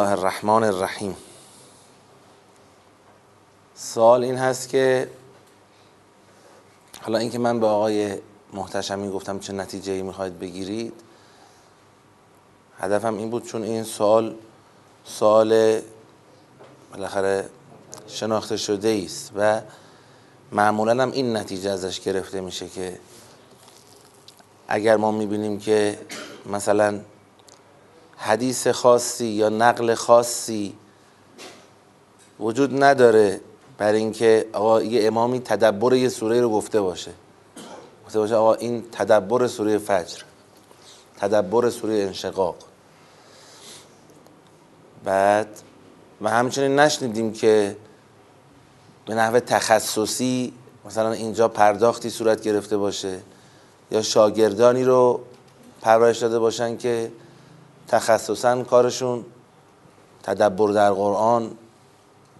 الله الرحمن الرحیم. سوال این هست که حالا اینکه من به آقای محتشمی گفتم چه نتیجه ای می‌خواید بگیرید هدفم این بود چون این سوال سوال بالاخره شناخته شده است و معمولا هم این نتیجه ازش گرفته میشه که اگر ما می‌بینیم که مثلا حدیث خاصی یا نقل خاصی وجود نداره برای اینکه آقا یه امامی تدبر یه سوره رو گفته باشه. گفته باشه آقا این تدبر سوره فجر تدبر سوره انشقاق. بعد و همچنین نشنیدیم که به نحو تخصصی مثلا اینجا پرداختی صورت گرفته باشه یا شاگردانی رو پرورش داده باشن که تخصصا کارشون تدبر در قرآن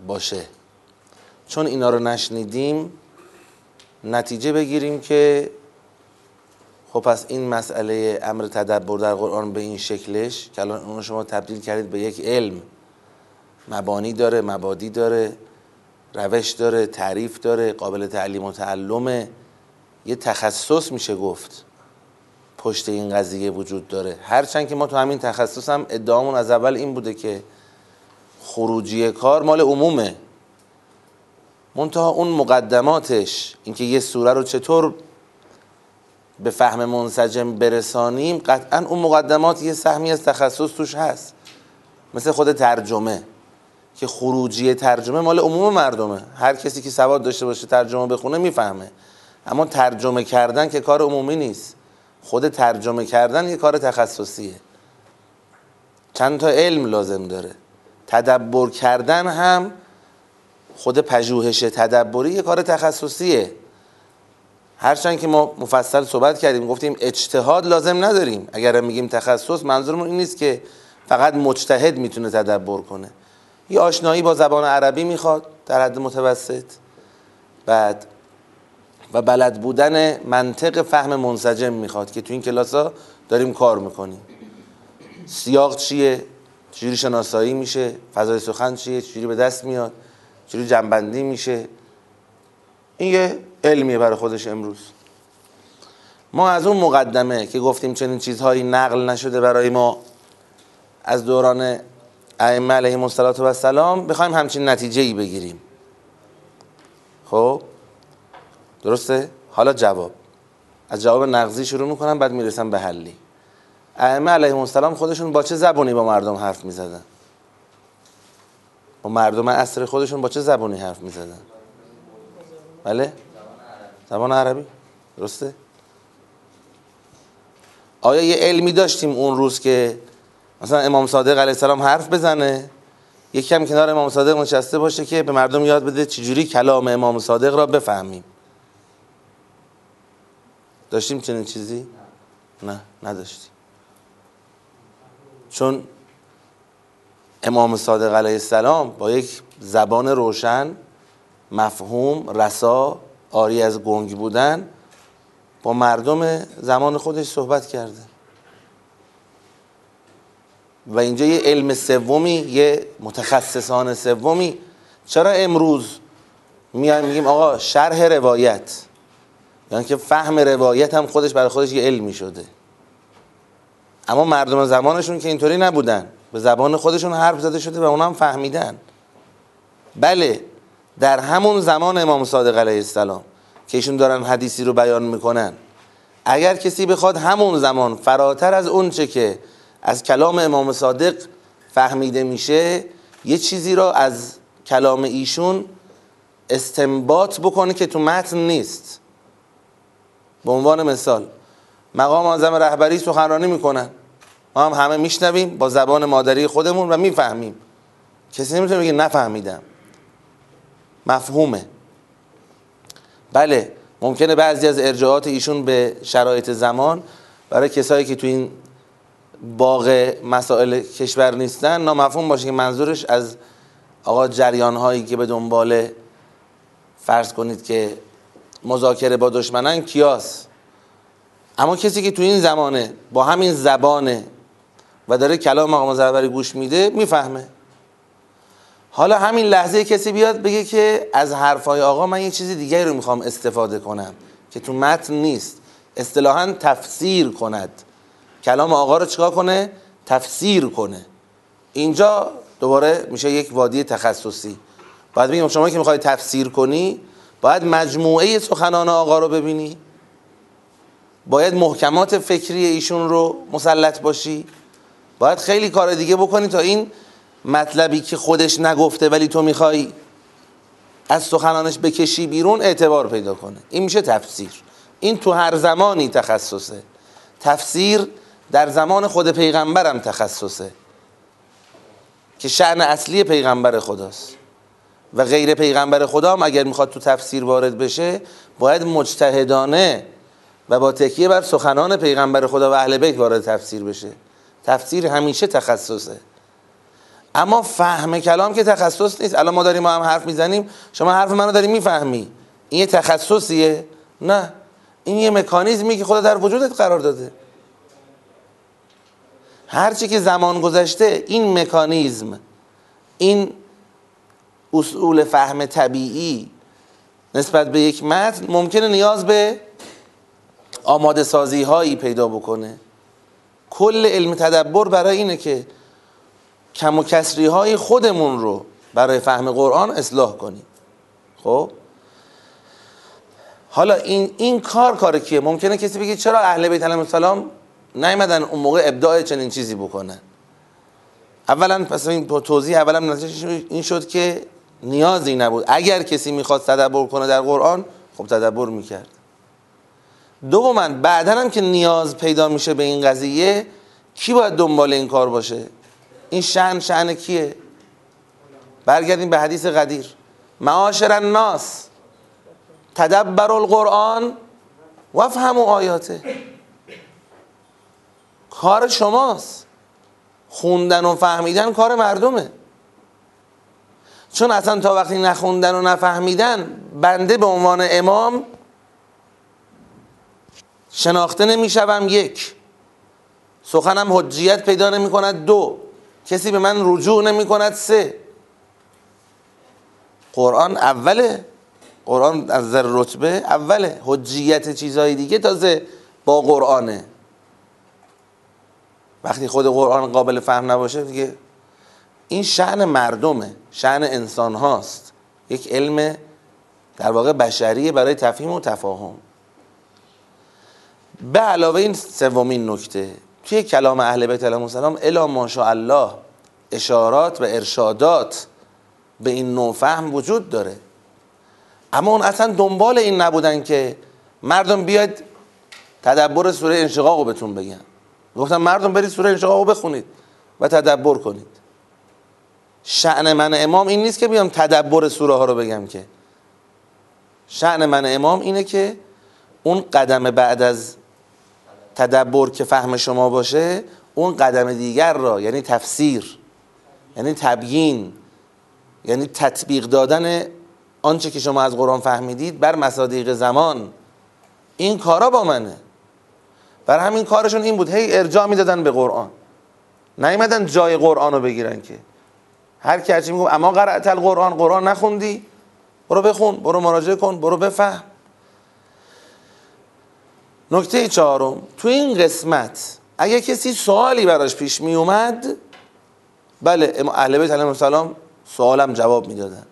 باشه. چون اینا رو نشنیدیم نتیجه بگیریم که خب پس این مسئله امر تدبر در قرآن به این شکلش که الان اون شما تبدیل کردید به یک علم مبانی داره مبادی داره روش داره تعریف داره قابل تعلیم و تعلمه. یه تخصص میشه گفت. پشت این قضیه وجود داره. هرچند که ما تو همین تخصص هم ادعامون از اول این بوده که خروجی کار مال عمومه. منتها اون مقدماتش اینکه یه سوره رو چطور به فهم منسجم برسانیم قطعا اون مقدمات یه سهمی از تخصص توش هست. مثل خود ترجمه که خروجی ترجمه مال عموم مردمه. هر کسی که سواد داشته باشه ترجمه بخونه می‌فهمه. اما ترجمه کردن که کار عمومی نیست. خود ترجمه کردن یه کار تخصصیه. چند تا علم لازم داره. تدبر کردن هم خود پژوهش تدبری یه کار تخصصیه. هرچند که ما مفصل صحبت کردیم گفتیم اجتهاد لازم نداریم. اگر میگیم تخصص منظورمون این نیست که فقط مجتهد می‌تونه تدبر کنه. یه آشنایی با زبان عربی می‌خواد در حد متوسط. بعد و بلد بودن منطق فهم منسجم می‌خواد که تو این کلاس ها داریم کار می‌کنیم. سیاق چیه؟ چجوری شناسایی میشه. فضای سخن چیه؟ چجوری به دست میاد؟ چجوری جنبندی میشه؟ این یه علمیه برای خودش امروز. ما از اون مقدمه که گفتیم چنین چیزهایی نقل نشده برای ما از دوران ائمه علیهم الصلاه و السلام بخوایم همچین نتیجه ای بگیریم. خب؟ درسته؟ حالا جواب. از جواب نقضی شروع می‌کنم بعد می‌رسم به حلی. ائمه علیهم السلام خودشون با چه زبانی با مردم حرف می‌زدن؟ با مردم عصر خودشون با چه زبانی حرف می‌زدن؟ بله؟ زبان عربی. درسته؟ آیا یه علمی داشتیم اون روز که مثلا امام صادق علیه السلام حرف بزنه؟ یکم کنار امام صادق نشسته باشه که به مردم یاد بده چجوری کلام امام صادق را بفهمیم. داشتیم چنین چیزی؟ نه نداشتیم. چون امام صادق علیه السلام با یک زبان روشن مفهوم رسا آری از گنگ بودن با مردم زمان خودش صحبت کرده. و اینجا یه علم سومی یه متخصصان سومی. چرا امروز میایم میگیم آقا شرح روایت؟ یعنی که فهم روایت هم خودش برای خودش یه علمی شده. اما مردم زمانشون که اینطوری نبودن. به زبان خودشون حرف زده شده و اونا هم فهمیدن. بله در همون زمان امام صادق علیه السلام که ایشون دارن حدیثی رو بیان می‌کنن اگر کسی بخواد همون زمان فراتر از اون چه که از کلام امام صادق فهمیده میشه یه چیزی رو از کلام ایشون استنباط بکنه که تو متن نیست. به عنوان مثال مقام آزم رهبری سخنرانی می‌کنن. ما هم همه میشنویم با زبان مادری خودمون و می‌فهمیم. کسی نمی‌تونه بگه نفهمیدم. مفهومه. بله ممکنه بعضی از ارجاعات ایشون به شرایط زمان برای کسایی که تو این باغ مسائل کشور نیستن نامفهوم باشه که منظورش از آقا جریان هایی که به دنبال فرض کنید که مذاکره با دشمنان کیاس. اما کسی که تو این زمانه با همین زبانه و داره کلام آقا مزوری گوش میده می‌فهمه. حالا همین لحظه کسی بیاد بگه که از حرفای آقا من یه چیزی دیگری رو می‌خوام استفاده کنم که تو متن نیست. اصطلاحا تفسیر کند. کلام آقا رو چیکار کنه؟ تفسیر کنه. اینجا دوباره میشه یک وادی تخصصی. باید بگیم شما که می‌خوای تفسیر کنی باید مجموعه سخنان آقا رو ببینی. باید محکمات فکری ایشون رو مسلط باشی. باید خیلی کار دیگه بکنی تا این مطلبی که خودش نگفته ولی تو می‌خوای از سخنانش بکشی بیرون اعتبار پیدا کنه. این میشه تفسیر. این تو هر زمانی تخصصه. تفسیر در زمان خود پیغمبرم تخصصه. که شعن اصلی پیغمبر خداست. و غیر پیغمبر خدا هم اگر می‌خواد تو تفسیر وارد بشه باید مجتهدانه و با تکیه بر سخنان پیغمبر خدا و اهل بیت وارد تفسیر بشه. تفسیر همیشه تخصصه. اما فهم کلام که تخصص نیست. الان ما داریم ما هم حرف می‌زنیم شما حرف منو داری می‌فهمی. این یه تخصصیه؟ نه. این یه مکانیزمی که خدا در وجودت قرار داده. هرچی که زمان گذشته این مکانیزم این اصول فهم طبیعی نسبت به یک متن ممکنه نیاز به آماده سازی هایی پیدا بکنه. کل علم تدبر برای اینه که کم و کسری های خودمون رو برای فهم قرآن اصلاح کنیم. خب؟ حالا این این کار کار کیه؟ ممکنه کسی بگه چرا اهل بیت علیهم السلام نیومدن اون موقع ابداع چنین چیزی بکنن؟ اولا پس این توضیح اولا این شد که نیازی نبود. اگر کسی می‌خواد تدبر کنه در قرآن خب تدبر می‌کرد. دوما بعدا هم که نیاز پیدا میشه به این قضیه کی باید دنبال این کار باشه؟ این شن شن کیه؟ برگردیم به حدیث قدیر. معاشر الناس تدبر القرآن و و آیاته. کار شماست. خوندن و فهمیدن کار مردمه. چون اصلا تا وقتی نخوندن و نفهمیدن بنده به عنوان امام شناخته نمی‌شوم یک. سخنم حجیت پیدا نمی کند دو. کسی به من رجوع نمی کند سه. قرآن اوله. قرآن از در رتبه اوله. حجیت چیزهای دیگه تازه با قرآنه. وقتی خود قرآن قابل فهم نباشه دیگه این شعن مردمه. شعن انسان هاست. یک علم در واقع بشریه برای تفهیم و تفاهم. به علاوه این سومین نکته توی کلام اهل بیت علیهم السلام الا ماشاءالله اشارات و ارشادات به این نوع فهم وجود داره. اما اون اصلا دنبال این نبودن که مردم بیاد تدبر سوره انشقاق رو بهتون بگن. گفتم مردم برید سوره انشقاق رو بخونید و تدبر کنید. شعن من امام این نیست که بیام تدبر سوره ها رو بگم که. شعن من امام اینه که اون قدم بعد از تدبر که فهم شما باشه اون قدم دیگر را یعنی تفسیر یعنی تبیین یعنی تطبیق دادن آنچه که شما از قرآن فهمیدید بر مصادیق زمان. این کارا با منه. بر همین کارشون این بود. هی ارجاع می‌دادن به قرآن. نیومدن جای قرآن رو بگیرن که. هر کی هرچی میگم اما قرأت القرآن قرآن نخوندی. برو بخون برو مراجعه کن برو بفهم. نکته چهارم تو این قسمت اگه کسی سوالی براش پیش می اومد بله اهل بیت علیهم السلام سوالم جواب می‌دادن.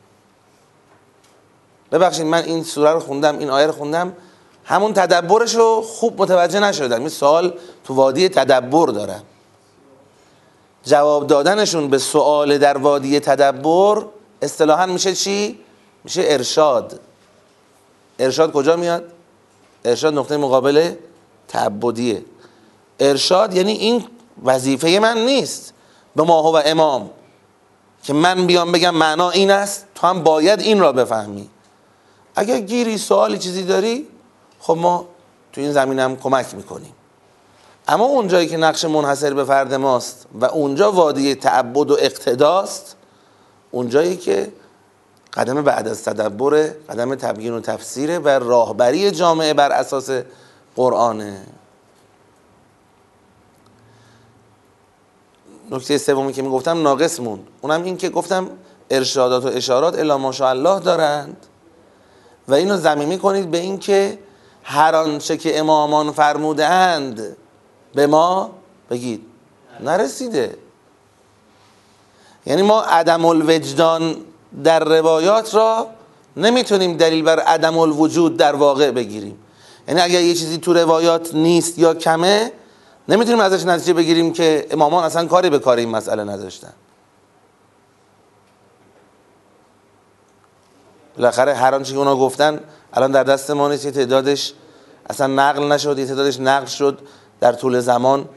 ببخشید من این سوره رو خوندم این آیه رو خوندم. همون تدبرش رو خوب متوجه نشدم. این سوال تو وادی تدبر دارم جواب دادنشون به سوال در وادی تدبر اصطلاحا میشه چی؟ میشه ارشاد. ارشاد کجا میاد؟ ارشاد نقطه مقابل تعبدیه. ارشاد یعنی این وظیفه من نیست. به ما و امام. که من بیام بگم معنا این است تو هم باید این را بفهمی. اگر گیری سوالی چیزی داری خب ما تو این زمین هم کمک می‌کنیم. اما اونجایی که نقش منحصر به فرد ماست و اونجا وادی تعبد و اقتداست اونجایی که قدم بعد از تدبر قدم تبیین و تفسیره و راهبری جامعه بر اساس قرآنه نکته سومی که می‌گفتم ناقص موند. اونم این که گفتم ارشادات و اشارات الا ماشاءالله دارند و اینو زمینی کنید به این که هر آنچه که امامان فرمودند به ما بگید. نرسیده. یعنی ما عدم الوجدان در روایات را نمی‌تونیم دلیل بر عدم الوجود در واقع بگیریم. یعنی اگر یه چیزی تو روایات نیست یا کمه نمی‌تونیم ازش نتیجه بگیریم که امامان اصلا کاری به کار این مسئله نداشتن. بالاخره هر آنچه که اونا گفتن الان در دست ما نیست تعدادش اصلا نقل نشد یه تعدادش نقل شد. در طول زمان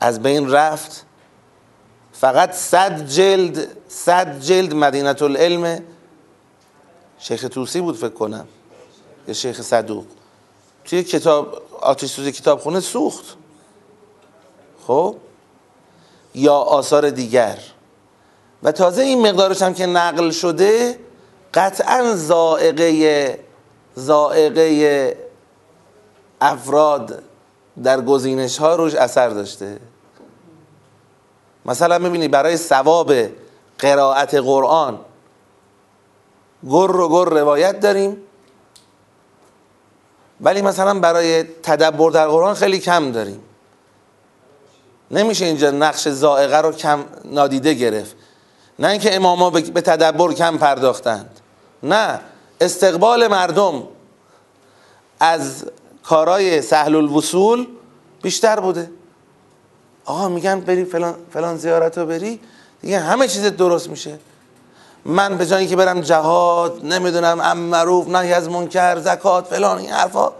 از بین رفت. فقط صد جلد صد جلد مدینت العلم شیخ توسی بود فکر کنم. یا شیخ صدوق. توی کتاب آتش سوزی کتاب خونه سوخت. خب؟ یا آثار دیگر. و تازه این مقدارش هم که نقل شده قطعا زائقه زائقه افراد در گزینش ها روش اثر داشته. مثلا می‌بینی برای ثواب قرائت قرآن گر و گر روایت داریم ولی مثلا برای تدبر در قرآن خیلی کم داریم. نمیشه اینجا نقش زائقه رو کم نادیده گرفت. نه اینکه اماما به تدبر کم پرداختند. نه استقبال مردم از کارای سهل الوصول بیشتر بوده. آقا میگن بری فلان, فلان زیارت رو بری دیگه همه چیز درست میشه. من به جایی که برم جهاد نمی‌دونم ام معروف نهی از منکر زکات فلان این حرفا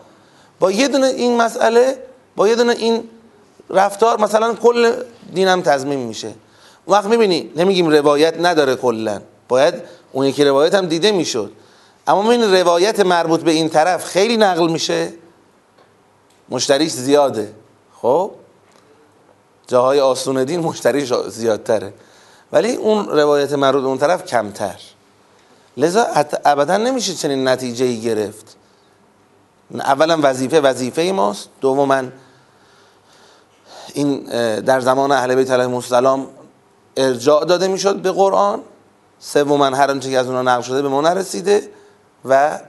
با یه دونه این مسئله با یه دونه این رفتار مثلا کل دینم تضمین میشه. وقت می‌بینی نمیگیم روایت نداره کلا. باید اون یکی روایت هم دیده می‌شد. اما این روایت مربوط به این طرف خیلی نقل میشه. مشتریش زیاده. خب؟ جاهای آسون دین مشتریش زیادتره. ولی اون روایت به اون طرف کمتر. لذا ابدا نمیشه چنین نتیجه ای گرفت. اولا وظیفه وظیفه ماست. دوما این در زمان اهل بیت علیهم السلام ارجاع داده می‌شد به قرآن. سوما هر آنچه که از اونها نقل شده به ما نرسیده. و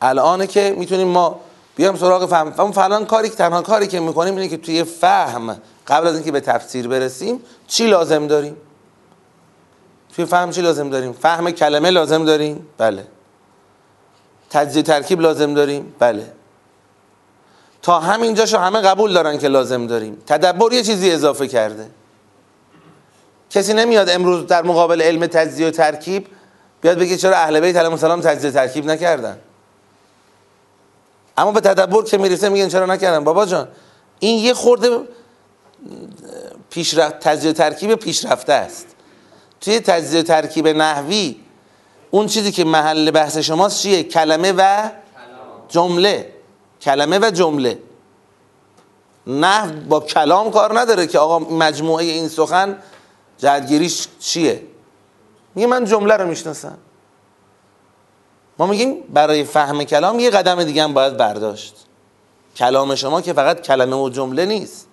الان که می‌تونیم ما بیام سراغ فهم. فلان کاری که تنها کاری که می‌کنیم اینه که توی فهم قبل از اینکه به تفسیر برسیم چی لازم داریم؟ توی فهم چی لازم داریم؟ فهم کلمه لازم داریم؟ بله. تجزیه ترکیب لازم داریم؟ بله. تا همینجاشو همه قبول دارن که لازم داریم. تدبر یه چیزی اضافه کرده. کسی نمیاد امروز در مقابل علم تجزیه و ترکیب بیاد بگه چرا اهل بیت علیهم السلام تجزیه ترکیب نکردن. اما به تدبر که می‌رسه میگن چرا نکردن بابا جان این یه خورده پیشرفت تجزیه ترکیب پیشرفته است. توی تجزیه ترکیب نحوی اون چیزی که محل بحث شماست چیه؟ کلمه و جمله. کلمه و جمله. نحو با کلام کار نداره که آقا مجموعه این سخن جدگیریش چیه؟ میگه من جمله رو می‌شناسم. ما میگیم برای فهم کلام یه قدم دیگه هم باید برداشت. کلام شما که فقط کلمه و جمله نیست.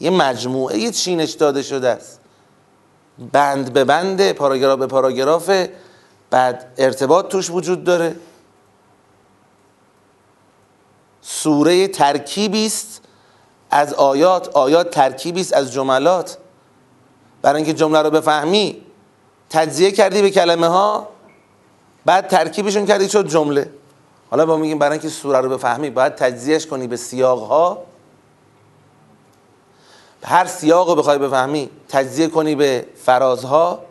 یه مجموعه چینش داده شده است. بند به بند پاراگراف به پاراگراف بعد ارتباط توش وجود داره. سوره ترکیبی است از آیات آیات ترکیبی است از جملات. برای اینکه جمله رو بفهمی تجزیه کردی به کلمه ها بعد ترکیبشون کردی شد جمله. حالا با میگیم برای اینکه سوره رو بفهمی باید تجزیهش کنی به سیاق ها هر سیاق رو بخوای بفهمی تجزیه کنی به فرازها.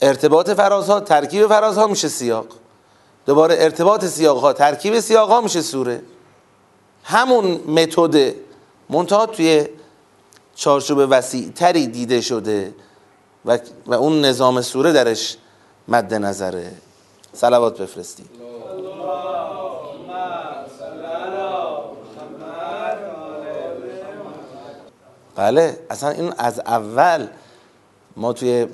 ارتباط فرازها ترکیب فرازها میشه سیاق. دوباره ارتباط سیاق ها ترکیب سیاق ها میشه سوره. همون متد منتها توی چارچوب وسیع تری دیده شده و, و اون نظام سوره درش مد نظره سلوات بفرستید بله اصلا این از اول ما توی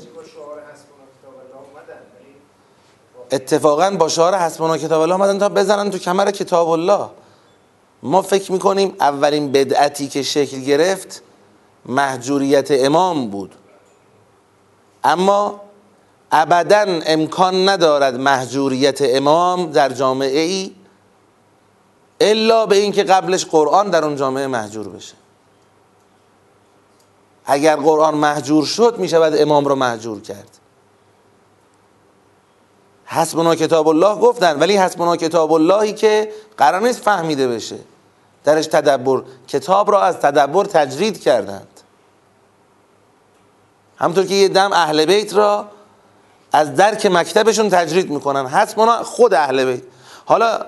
اتفاقا با شعار حسبنا کتاب الله آمدن تا بزنن تو کمر کتاب الله. ما فکر می‌کنیم اولین بدعتی که شکل گرفت محجوریت امام بود. اما ابدا امکان ندارد محجوریت امام در جامعه ای الا به اینکه قبلش قرآن در اون جامعه محجور بشه. اگر قرآن محجور شد می شود امام رو محجور کرد. حسبنا کتاب الله گفتن ولی حسبنا کتاب اللهی که قرار نیست فهمیده بشه. درش تدبر کتاب را از تدبر تجرید کردند. همطور که یه دم اهل بیت را از درک مکتبشون تجرید می‌کنن. حسبنا خود اهل بیت. حالا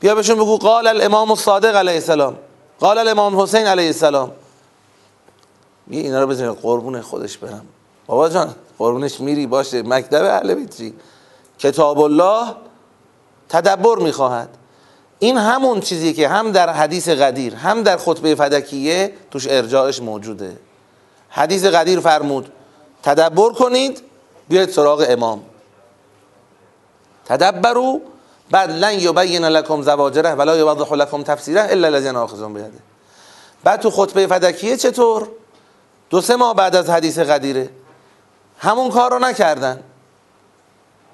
بیا بهشون بگو قال الامام الصادق علیه السلام. قال الامام حسین علیه السلام. میگه اینا رو بزنید قربون خودش برم. بابا جان قربونش میری باشه. مکتب اهل بیت کتاب الله تدبر می‌خواهد. این همون چیزی که هم در حدیث قدیر هم در خطبه فدکیه توش ارجاعش موجوده. حدیث قدیر فرمود تدبر کنید بیاید سراغ امام. تدبرو بعد لن یبین لکم زواجره ولا یوضح لکم تفسیره الا الذین آخذون بیده بعد تو خطبه فدکیه چطور؟ دو سه ماه بعد از حدیث قدیره. همون کار رو نکردن.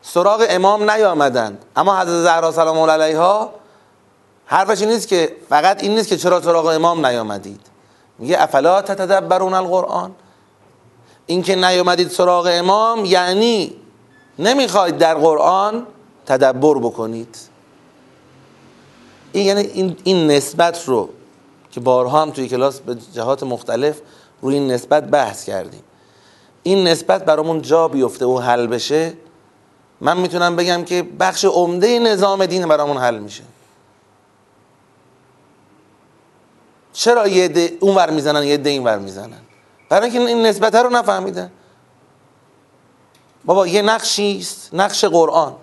سراغ امام نیامدند اما حضرت زهرا سلام الله علیها حرفش این نیست که فقط این نیست که چرا سراغ امام نیامدید. میگه افلا تتدبرون القرآن؟ این که نیامدید سراغ امام یعنی نمی‌خواید در قرآن تدبر بکنید. این یعنی این, این نسبت رو که بارها هم توی کلاس به جهات مختلف روی این نسبت بحث کردیم. این نسبت برامون جا بیفته و حل بشه. من می‌تونم بگم که بخش عمده نظام دین برامون حل میشه. چرا یه اون ور می‌زنن یه ده این ور می‌زنن؟ برای اینکه این نسبت رو نفهمیدن. بابا یه نقشی است نقش قرآن.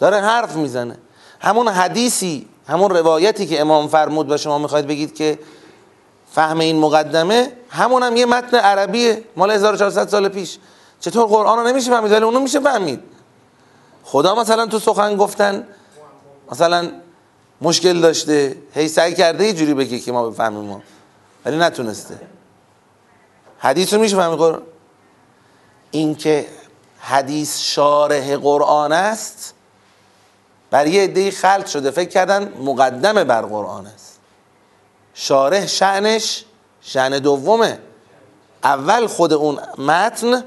داره حرف می‌زنه. همون حدیثی همون روایتی که امام فرمود و شما می‌خواید بگید که فهم این مقدمه همون هم یه متن عربیه مال 1400 سال پیش. چطور قرآن رو نمیشه فهمید؟ ولی اونو میشه فهمید. خدا مثلا تو سخن گفتن مثلا مشکل داشته هی سعی کرده یه جوری بگه که ما بفهمیم. ما ولی نتونسته. حدیث رو میشه فهمید قرآن؟ این که حدیث شارح قرآن است بر یه عده خلق شده. فکر کردن مقدمه بر قرآن است. شارح شعنش شعن دومه. اول خود اون متن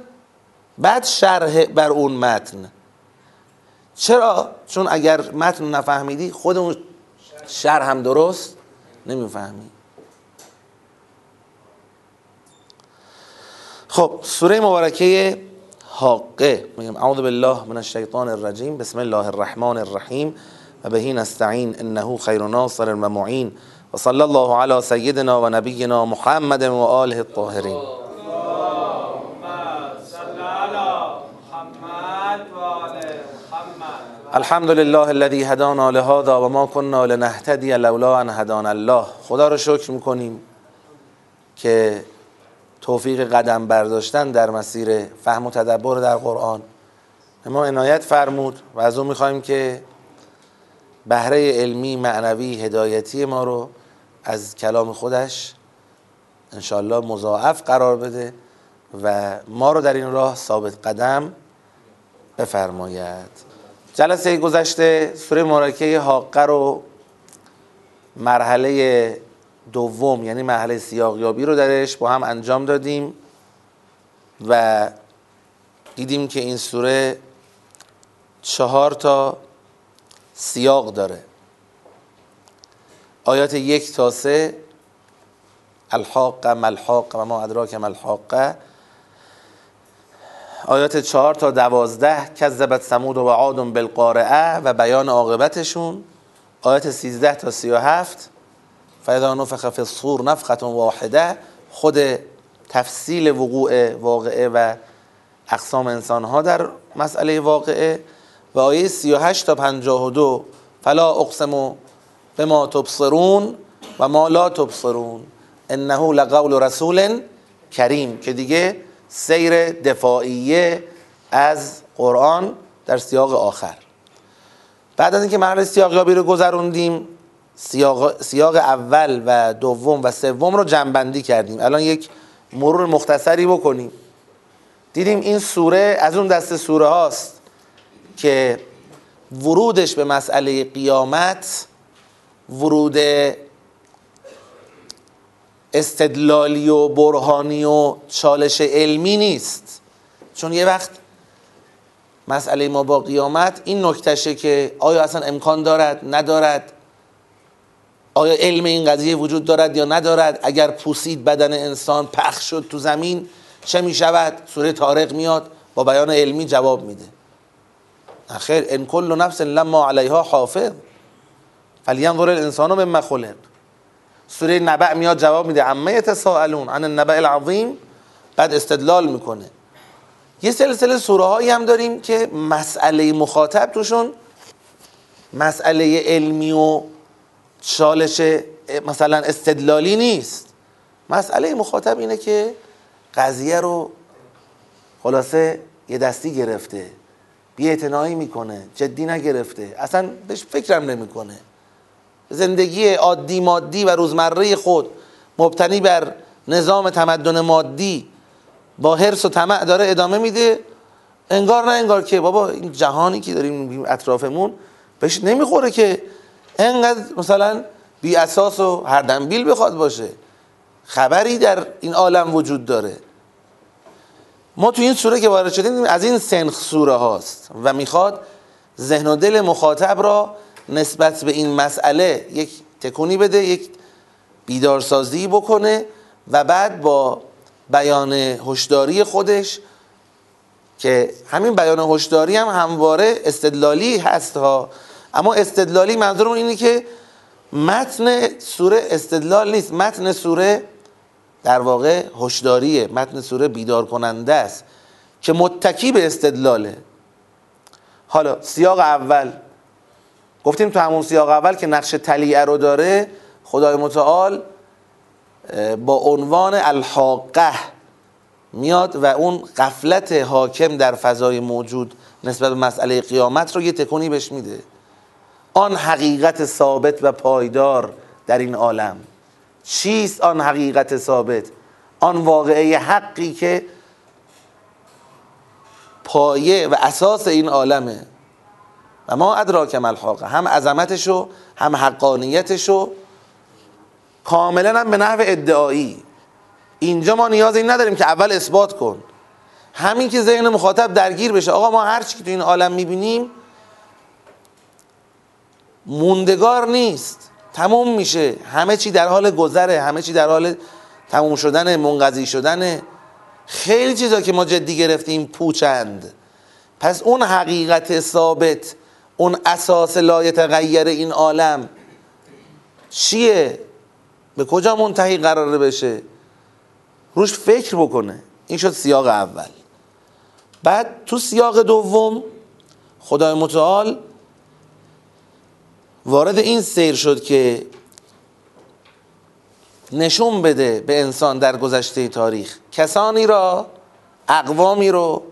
بعد شرح بر اون متن. چرا؟ چون اگر متن نفهمیدی خود اون شرح هم درست نمی‌فهمی. خب سوره مبارکه حاقه. میگم اعوذ بالله من الشیطان الرجیم. بسم الله الرحمن الرحیم. و بهی نستعین انه خیر ناصر و معین. و صلی الله علی سیدنا و نبینا محمد و آله الطاهرین. الحمد لله الذي هدانا لهذا و ما كنا لنهتدي لولا ان هدانا الله. خدا رو شکر می‌کنیم که توفیق قدم برداشتن در مسیر فهم و تدبر در قرآن. ما عنایت فرمود و از اون می‌خوایم که بهره علمی معنوی هدایتی ما رو از کلام خودش انشالله مضاعف قرار بده و ما رو در این راه ثابت قدم بفرماید. جلسه گذشته سوره مبارکه حاقه رو مرحله دوم یعنی مرحله سیاقیابی رو درش با هم انجام دادیم و دیدیم که این سوره چهار تا سیاق داره. آیات یک تا سه الحاق ملحاق و ما ادراک ملحاقه آیات چهار تا دوازده کذبت سمود و عاد بالقارعه و بیان عاقبتشون. آیات سیزده تا سی و هفت فاذا نفخ فی الصور نفخت واحده خود تفصیل وقوع واقعه و اقسام انسان ها در مسئله واقعه. و آیه 38 تا 52 فلا اقسم به ما تبصرون و ما لا تبصرون انه لقول رسول کریم که دیگه سیر دفاعیه از قرآن در سیاق آخر. بعد از اینکه مرحله سیاقیابی رو گذروندیم سیاق, سیاق اول و دوم و سوم رو جنبندی کردیم. الان یک مرور مختصری بکنیم. دیدیم این سوره از اون دست سوره هاست که ورودش به مسئله قیامت ورود استدلالی و برهانی و چالش علمی نیست. چون یه وقت مسئله ما با قیامت این نکتشه که آیا اصلا امکان دارد ندارد؟ آیا علم این قضیه وجود دارد یا ندارد؟ اگر پوسید بدن انسان پخش شد تو زمین چه می شود سوره تارق میاد با بیان علمی جواب میده. خیر ان کل نفس لما علیها حافظ. فلینظر الانسان مما خلق. سوره نبع میاد جواب میده. اما یتساءلون عن النبع العظیم؟ بعد استدلال می‌کنه. یه سلسله سوره هایی هم داریم که مسئله مخاطب توشون مسئله علمی و چالش مثلا استدلالی نیست. مسئله مخاطب اینه که قضیه رو خلاصه یه دستی گرفته بی می‌کنه جدی نگرفته اصلا بهش فکرم نمی‌کنه. زندگی عادی مادی و روزمره خود مبتنی بر نظام تمدن مادی با حرس و طمع داره ادامه میده. انگار نه انگار که بابا این جهانی که داریم اطرافمون بهش نمی‌خوره که انقدر مثلا بی اساس و هر دنبیل بخواد باشه. خبری در این عالم وجود داره. ما تو این سوره که وارد شدیم از این سنخ سوره هاست و می‌خواد ذهن و دل مخاطب را نسبت به این مسئله یک تکونی بده یک بیدارسازی بکنه و بعد با بیان هشداری خودش که همین بیان هشداری هم همواره استدلالی هست ها اما استدلالی منظورمون اینه که متن سوره استدلال نیست. متن سوره در واقع هشداریه. متن سوره بیدار کننده است که متکی به استدلاله. حالا سیاق اول. گفتیم تو همون سیاق اول که نقش تلیعه رو داره. خدای متعال با عنوان الحاقه میاد و اون قفلت حاکم در فضای موجود نسبت به مسئله قیامت رو یه تکونی بهش میده. آن حقیقت ثابت و پایدار در این عالم. چیست آن حقیقت ثابت؟ آن واقعه حقی که پایه و اساس این عالمه. و ما ادراک الحاقه هم عظمتشو هم حقانیتشو. کاملا هم به نحو ادعایی. اینجا ما نیاز این نداریم که اول اثبات کن. همین که ذهن مخاطب درگیر بشه. آقا ما هر چی که تو این عالم می‌بینیم موندگار نیست. تموم میشه. همه چی در حال گذره. همه چی در حال تموم شدن منقضی شدن. خیلی چیزا که ما جدی گرفتیم پوچند. پس اون حقیقت ثابت اون اساس لایت غیر این عالم چیه؟ به کجا منتهی قراره بشه؟ روش فکر بکنه. این شد سیاق اول. بعد تو سیاق دوم خدای متعال وارد این سیر شد که نشون بده به انسان در گذشته تاریخ. کسانی را اقوامی رو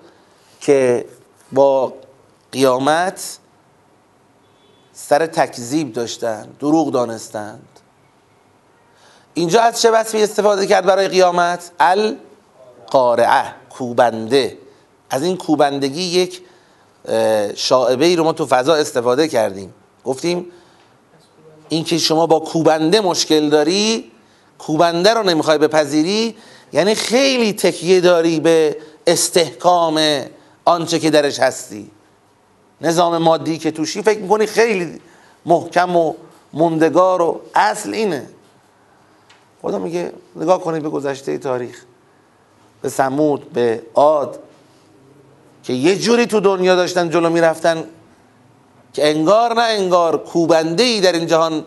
که با قیامت سر تکذیب داشتند دروغ دانستند. اینجا از چه وصفی استفاده کرد برای قیامت؟ القارعه کوبنده. از این کوبندگی یک شاعبه ای رو ما تو فضا استفاده کردیم. گفتیم اینکه شما با کوبنده مشکل داری کوبنده رو نمی‌خوای بپذیری یعنی خیلی تکیه داری به استحکام آنچه که درش هستی. نظام مادی که توشی فکر می‌کنی خیلی محکم و موندگار و اصل اینه. خدا میگه نگاه کنید به گذشته تاریخ به سمود به عاد که یه جوری تو دنیا داشتن جلو می‌رفتن. که انگار نه انگار کوبنده ای در این جهان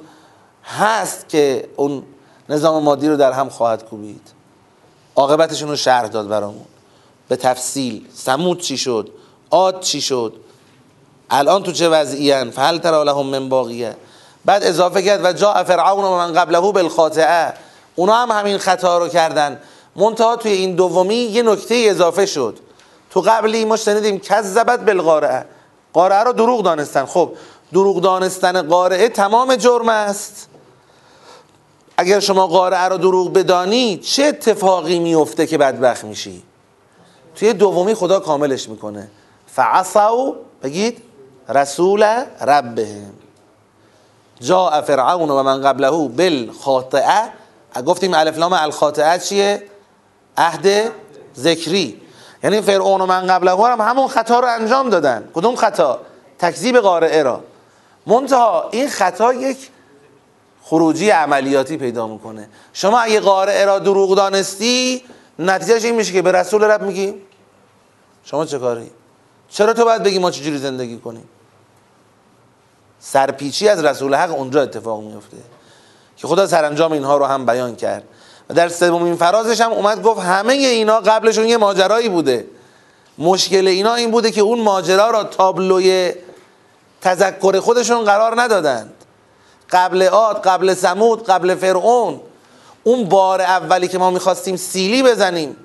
هست که اون نظام مادی رو در هم خواهد کوبید. عاقبتشون رو شرح داد برامون. به تفصیل سمود چی شد؟ عاد چی شد؟ الان تو چه وضعی فهل ترى لهم من باقیه. بعد اضافه کرد و جا فرعون و من قبله بالخاطئه. اونا هم همین خطا رو کردن. منتها توی این دومی یه نکته اضافه شد. تو قبلی ما شنیدیم کذبت بالقارعه قارعه رو دروغ دانستن. خب دروغ دانستن قارعه تمام جرم است. اگر شما قارعه رو دروغ بدانی چه اتفاقی میفته که بدبخت میشی؟ توی دومی خدا کاملش می‌کنه. فعصوا بگید رسول ربهم. جاء فرعون و من قبله بالخاطئه. گفتیم الف لام الخاطئه چیه؟ عهد ذکری. یعنی فرعون و من قبله هم همون خطا رو انجام دادن. کدوم خطا؟ تکذیب قارعه را. منتها این خطا یک خروجی عملیاتی پیدا می‌کنه. شما اگه قارعه را دروغ دانستی نتیجهش این میشه که به رسول رب میگی شما چه کاری؟ چرا تو باید بگی ما چجوری زندگی کنیم؟ سرپیچی از رسول حق اونجا اتفاق میفته که خدا سرانجام اینها رو هم بیان کرد. در سومین فرازش هم اومد گفت همه اینا قبلشون یه ماجرایی بوده. مشکل اینا این بوده که اون ماجرا را تابلوی تذکر خودشون قرار ندادند. قبل عاد قبل سمود قبل فرعون. اون بار اولی که ما می‌خواستیم سیلی بزنیم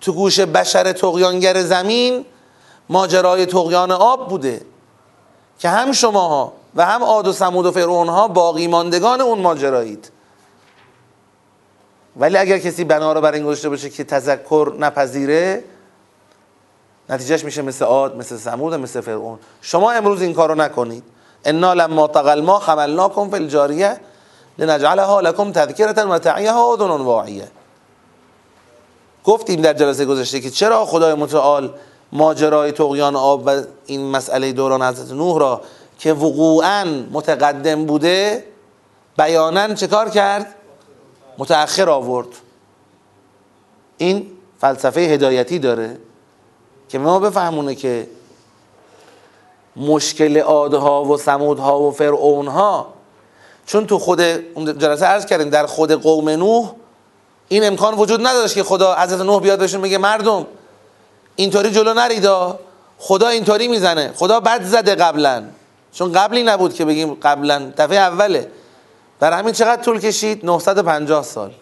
تو گوش بشر تقیانگر زمین ماجرای تقیان آب بوده که هم شماها و هم عاد و سمود و فرعون ها باقی ماندگان اون ماجرایید. ولی اگر کسی بنا رو بر این گذاشته باشه که تذکر نپذیره نتیجهش میشه مثل عاد مثل سمود مثل فرعون. شما امروز این کارو نکنید. انا لما طغى ما حملناكم في الجاریه لنجعلها لكم تذکرة و اذن واعیه. گفتیم در جلسه گذشته که چرا خدای متعال ماجرای تقیان آب و این مسئله دوران حضرت نوح را که وقوعا متقدم بوده بیانا چه کار کرد؟ متأخر آورد. این فلسفه هدایتی داره که ما بفهمونه که مشکل عادها و سمودها و فرعونها چون تو خود جلسه عرض کردیم در خود قوم نوح این امکان وجود نداشت که خدا حضرت نوح بیاد بهشون بگه مردم اینطوری جلو نریدا خدا اینطوری می‌زنه خدا بد زده قبلا. چون قبلی نبود که بگیم قبلا دفعه اوله. برای همین چقدر طول کشید؟ 950 سال.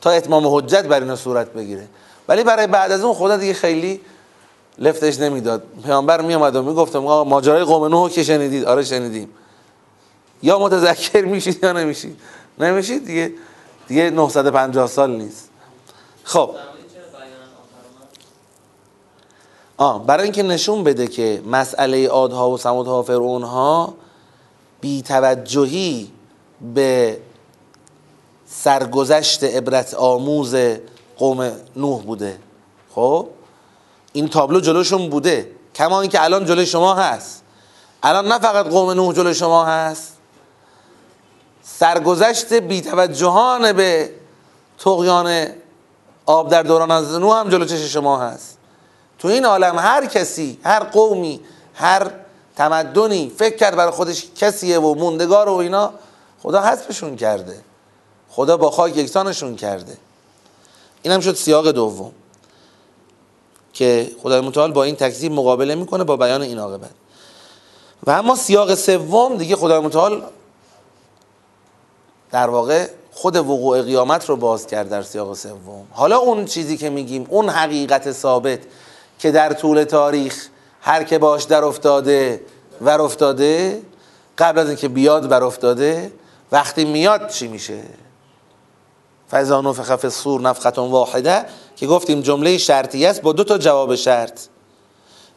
تا اتمام حجت بر اینا صورت بگیره. ولی برای بعد از اون خدا دیگه خیلی لفتش نمی‌داد. پیامبر می اومد و می‌گفت ماجرای قوم نوح که شنیدید؟ آره شنیدیم. یا متذکر میشید یا نمیشید؟ نمیشید دیگه. دیگه 950 سال نیست. خب. آه برای اینکه نشون بده که مسئله عادها و سمودها و فرعونها بی توجهی به سرگذشت عبرت آموز قوم نوح بوده. خب؟ این تابلو جلوشون بوده. کما اینکه الان جلوی شما هست. الان نه فقط قوم نوح جلوی شما هست. سرگذشت بیتوجهان به تقیان آب در دوران از نوح هم جلو چش شما هست. تو این عالم هر کسی هر قومی هر تمدنی فکر کرد برای خودش کسیه و موندگار و اینا. خدا حذفشون کرده. خدا با خاک یکسانشون کرده. این هم شد سیاق دوم. که خدای متعال با این تکذیب مقابله می‌کنه با بیان این عاقبت. و اما سیاق سوم دیگه خدای متعال در واقع خود وقوع قیامت رو باز کرد در سیاق سوم. حالا اون چیزی که میگیم اون حقیقت ثابت که در طول تاریخ هر که باش در افتاده ور افتاده قبل از اینکه بیاد بر افتاده وقتی میاد چی میشه؟ فاذا نفخ فی الصور نفخه واحده که گفتیم جمله شرطی است با دو تا جواب شرط.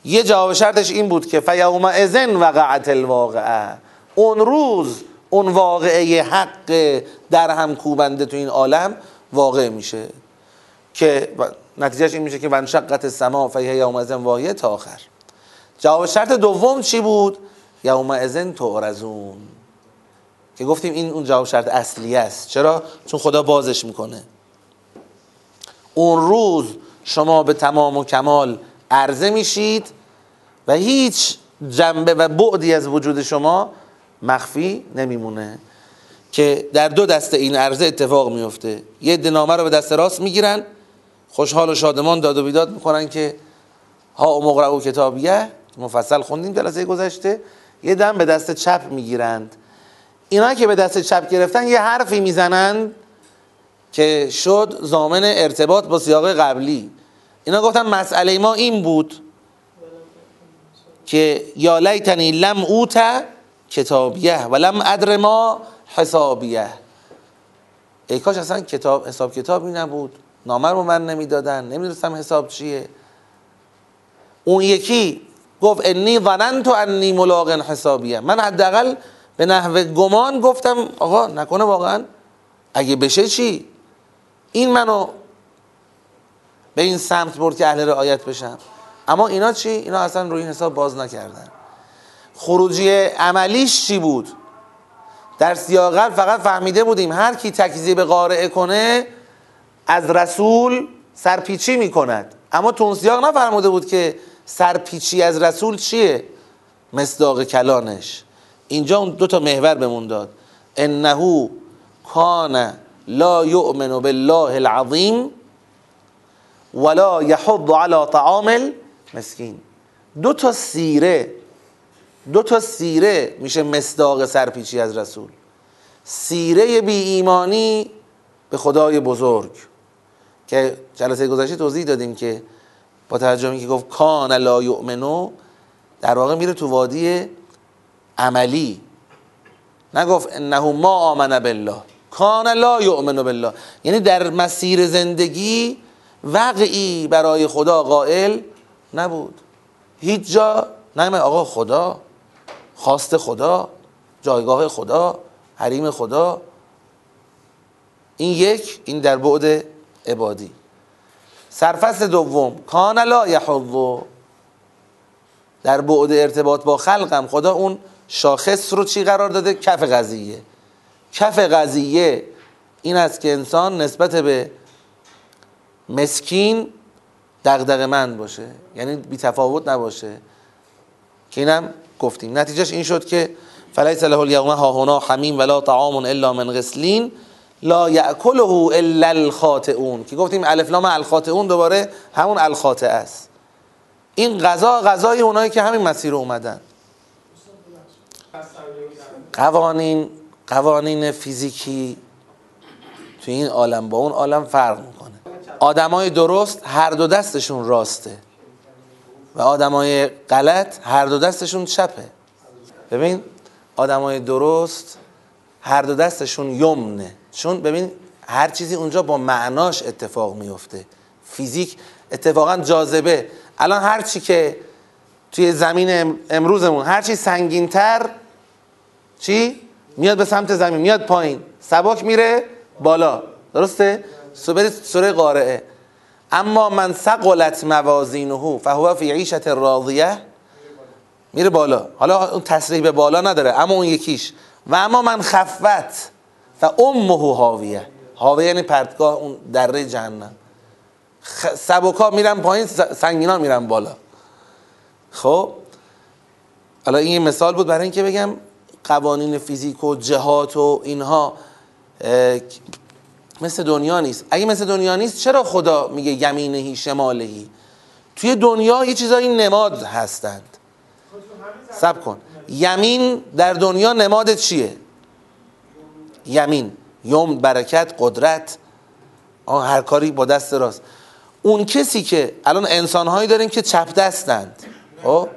یه جواب شرطش این بود که فیوم اذن وقعت الواقعه اون روز اون واقعه حق در هم کوبنده تو این عالم واقع میشه. که نتیجهش این میشه که ونشقت السما فیه یوم اذن تا آخر. جواب شرط دوم چی بود؟ یوم اذن تعرضون. که گفتیم این اون جواب شرط اصلی است. چرا؟ چون خدا بازش می‌کنه. اون روز شما به تمام و کمال عرضه میشید و هیچ جنبه و بعدی از وجود شما مخفی نمیمونه. که در دو دسته این عرضه اتفاق میفته یه دنامه رو به دست راست می‌گیرن. خوشحال و شادمان داد و بیداد می‌کنن که ها و مقرع و کتابیه. مفصل خوندیم جلسه گذشته یه دم به دست چپ می‌گیرند. اینا که به دست چپ گرفتن یه حرفی می‌زنند که شد زامن ارتباط با سیاق قبلی. اینا گفتن مسئله ما این بود که یا لیتنی لم اوت کتابیه و لم ادر ما حسابیه. ای کاش اصلا کتاب حساب کتابی نبود. نامه رو من نمی‌دادن. نمی‌دونستم حساب چیه. اون یکی گفت انی ظننت انی ملاق حسابیه. من حداقل به نحو گمان گفتم آقا نکنه واقعا. اگه بشه چی؟ این منو به این سمت برد که اهل رعایت بشم. اما اینا چی؟ اینا اصلا روی این حساب باز نکردن. خروجی عملیش چی بود؟ در سیاقل فقط فهمیده بودیم هر کی تکذیب قارعه کنه از رسول سرپیچی می‌کند. اما تو سیاق نفرموده بود که سرپیچی از رسول چیه؟ مصداق کلانش. اینجا اون دو تا محور بمون داد. انه کان لا یؤمن بالله العظیم ولا یحض على طعام المسکین. دو تا سیره دو تا سیره میشه مصداق سرپیچی از رسول. سیره بی ایمانی به خدای بزرگ. که جلسه گذشته توضیح دادیم که با ترجمه که گفت کان لا یؤمنو در واقع میره تو وادی عملی. نگفت انه ما آمن بالله. کان لا یؤمن بالله. یعنی در مسیر زندگی وقعی برای خدا قائل نبود. هیچ جا نه آقا خدا خواست خدا جایگاه خدا حریم خدا. این یک این در بعد عبادی. سرفصل دوم. کان لا یحضو در بعد ارتباط با خلقم. خدا اون شاخص رو چی قرار داده؟ کف قضیه. کف قضیه این است که انسان نسبت به مسکین دغدغه من باشه. یعنی بی تفاوت نباشه. که اینم گفتیم. نتیجهش این شد که فلیس له اليوم ها هنا حمیم ولا طعام الا من غسلین. لا یاکله الا الخاطئون که گفتیم الف لام الخاطئون دوباره همون الخاطئ است. این غذا غذای اونایی که همین مسیر اومدن. قوانین قوانین فیزیکی تو این عالم با اون عالم فرق می‌کنه. آدمای درست هر دو دستشون راسته و آدمای غلط هر دو دستشون چپه. ببین آدمای درست هر دو دستشون یمنه. چون ببین هر چیزی اونجا با معناش اتفاق میفته. فیزیک اتفاقا جاذبه. الان هر چی که توی زمین امروزمون هر چی سنگینتر چی؟ میاد به سمت زمین میاد پایین. سبک میره بالا. درسته؟ سوره قارعه اما من ثقلت موازینه فهو فی عیشت راضیه. میره بالا. حالا اون تصریح به بالا نداره اما اون یکیش. و اما من خفت و امه حاویه. حاویه یعنی پرتگاه اون دره جهنم. سبکا میرن پایین سنگینا میرن بالا. خب؟ حالا این مثال بود برای اینکه بگم قوانین فیزیک و جهات و اینها مثل دنیا نیست. اگه مثل دنیا نیست چرا خدا میگه یمینهی شمالهی؟ توی دنیا یه چیزایی نماد هستند. سب کن. یمین در دنیا نماد چیه؟ یمین یوم برکت قدرت. آن هر کاری با دست راست. اون کسی که الان انسانهایی داریم که چپ دستند خب؟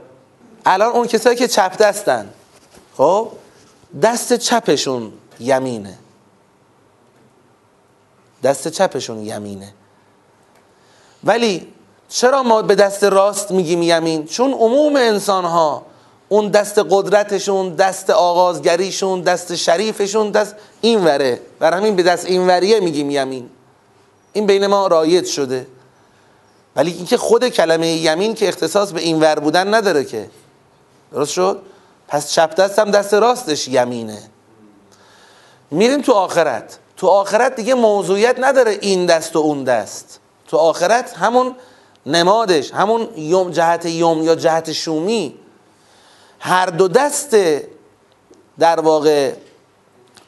الان اون کسایی که چپ دستند خب؟ دست چپشون یمینه. دست چپشون یمینه. ولی چرا ما به دست راست میگیم یمین؟ چون عموم انسان ها اون دست قدرتشون دست آغازگریشون دست شریفشون دست اینوره. بر همین به دست اینوریه میگیم یمین. این بین ما رایت شده. ولی اینکه خود کلمه یمین که اختصاص به اینور بودن نداره که. درست شد؟ پس چپ دست هم دست راستش یمینه. میریم تو آخرت. تو آخرت دیگه موضوعیت نداره این دست و اون دست. تو آخرت همون نمادش همون جهت یوم یا جهت شومی. هر دو دست در واقع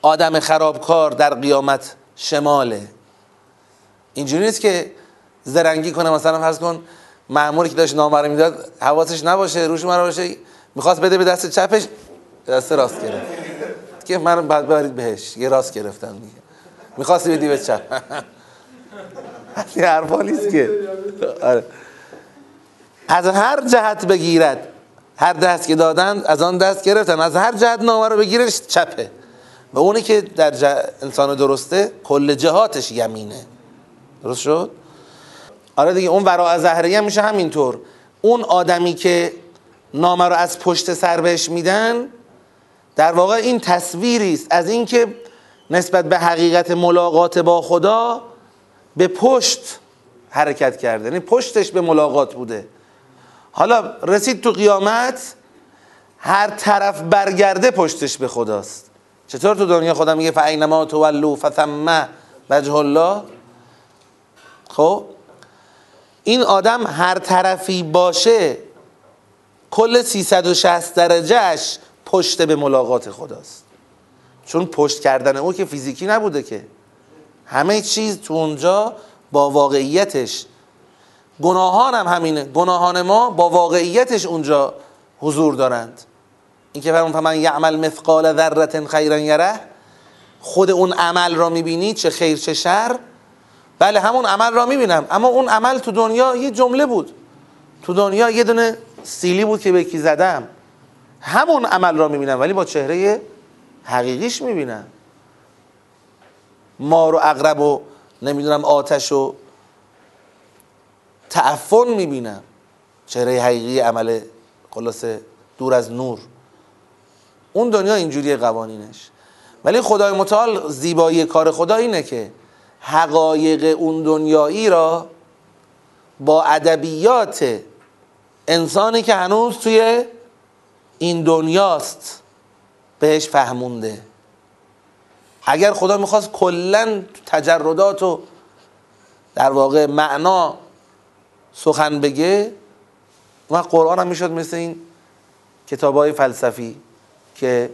آدم خرابکار در قیامت شماله. اینجوری نیست که زرنگی کنه. مثلا فرض کن معمولی که داشت نامبر می‌داد حواسش نباشه روش من باشه می‌خواست بده به دست چپش دست راست گرفت. که من بعد ببرید بهش یه راست گرفتم دیگه. می‌خواستی بدی به چپ. حرفا نیست که. آره. از هر جهت بگیرد هر دست که دادن از آن دست گرفتن. از هر جهت نامه رو بگیرش چپه. و اونی که در انسان درسته کل جهاتش یمینه. درست شد؟ آره دیگه اون ورا زهره هم میشه همینطور. اون آدمی که نامه رو از پشت سر بهش میدن در واقع این تصویری است. از اینکه نسبت به حقیقت ملاقات با خدا به پشت حرکت کرده. یعنی پشتش به ملاقات بوده. حالا رسید تو قیامت هر طرف برگرده پشتش به خداست. چطور تو دنیا خدا میگه فعینما تولو فثم وجه الله؟ خب این آدم هر طرفی باشه کل 360 درجهش پشت به ملاقات خداست. چون پشت کردن او که فیزیکی نبوده که. همه چیز تو اونجا با واقعیتش گناهان هم همینه. گناهان ما با واقعیتش اونجا حضور دارند. این که فرمون من یعمل مثقال ذره خیرا یره؟ خود اون عمل را می‌بینی چه خیر چه شر؟ بله همون عمل را می‌بینم. اما اون عمل تو دنیا یه جمله بود. تو دنیا یه دونه سیلی بود که به کی زدم. همون عمل را می‌بینم ولی با چهره حقیقیش می‌بینم. مار و اقرب و نمی‌دونم آتش و تعفن می‌بینم چهره حقیقی عمل خلاصه دور از نور. اون دنیا اینجوری قوانینش. ولی خدای متعال زیبایی کار خدا اینه که حقایق اون دنیایی را با ادبیات انسانی که هنوز توی این دنیاست بهش فهمونده. اگر خدا می‌خواست کلا تجردات و در واقع معنا سخن بگه و قرآن هم می‌شد مثل این کتاب های فلسفی که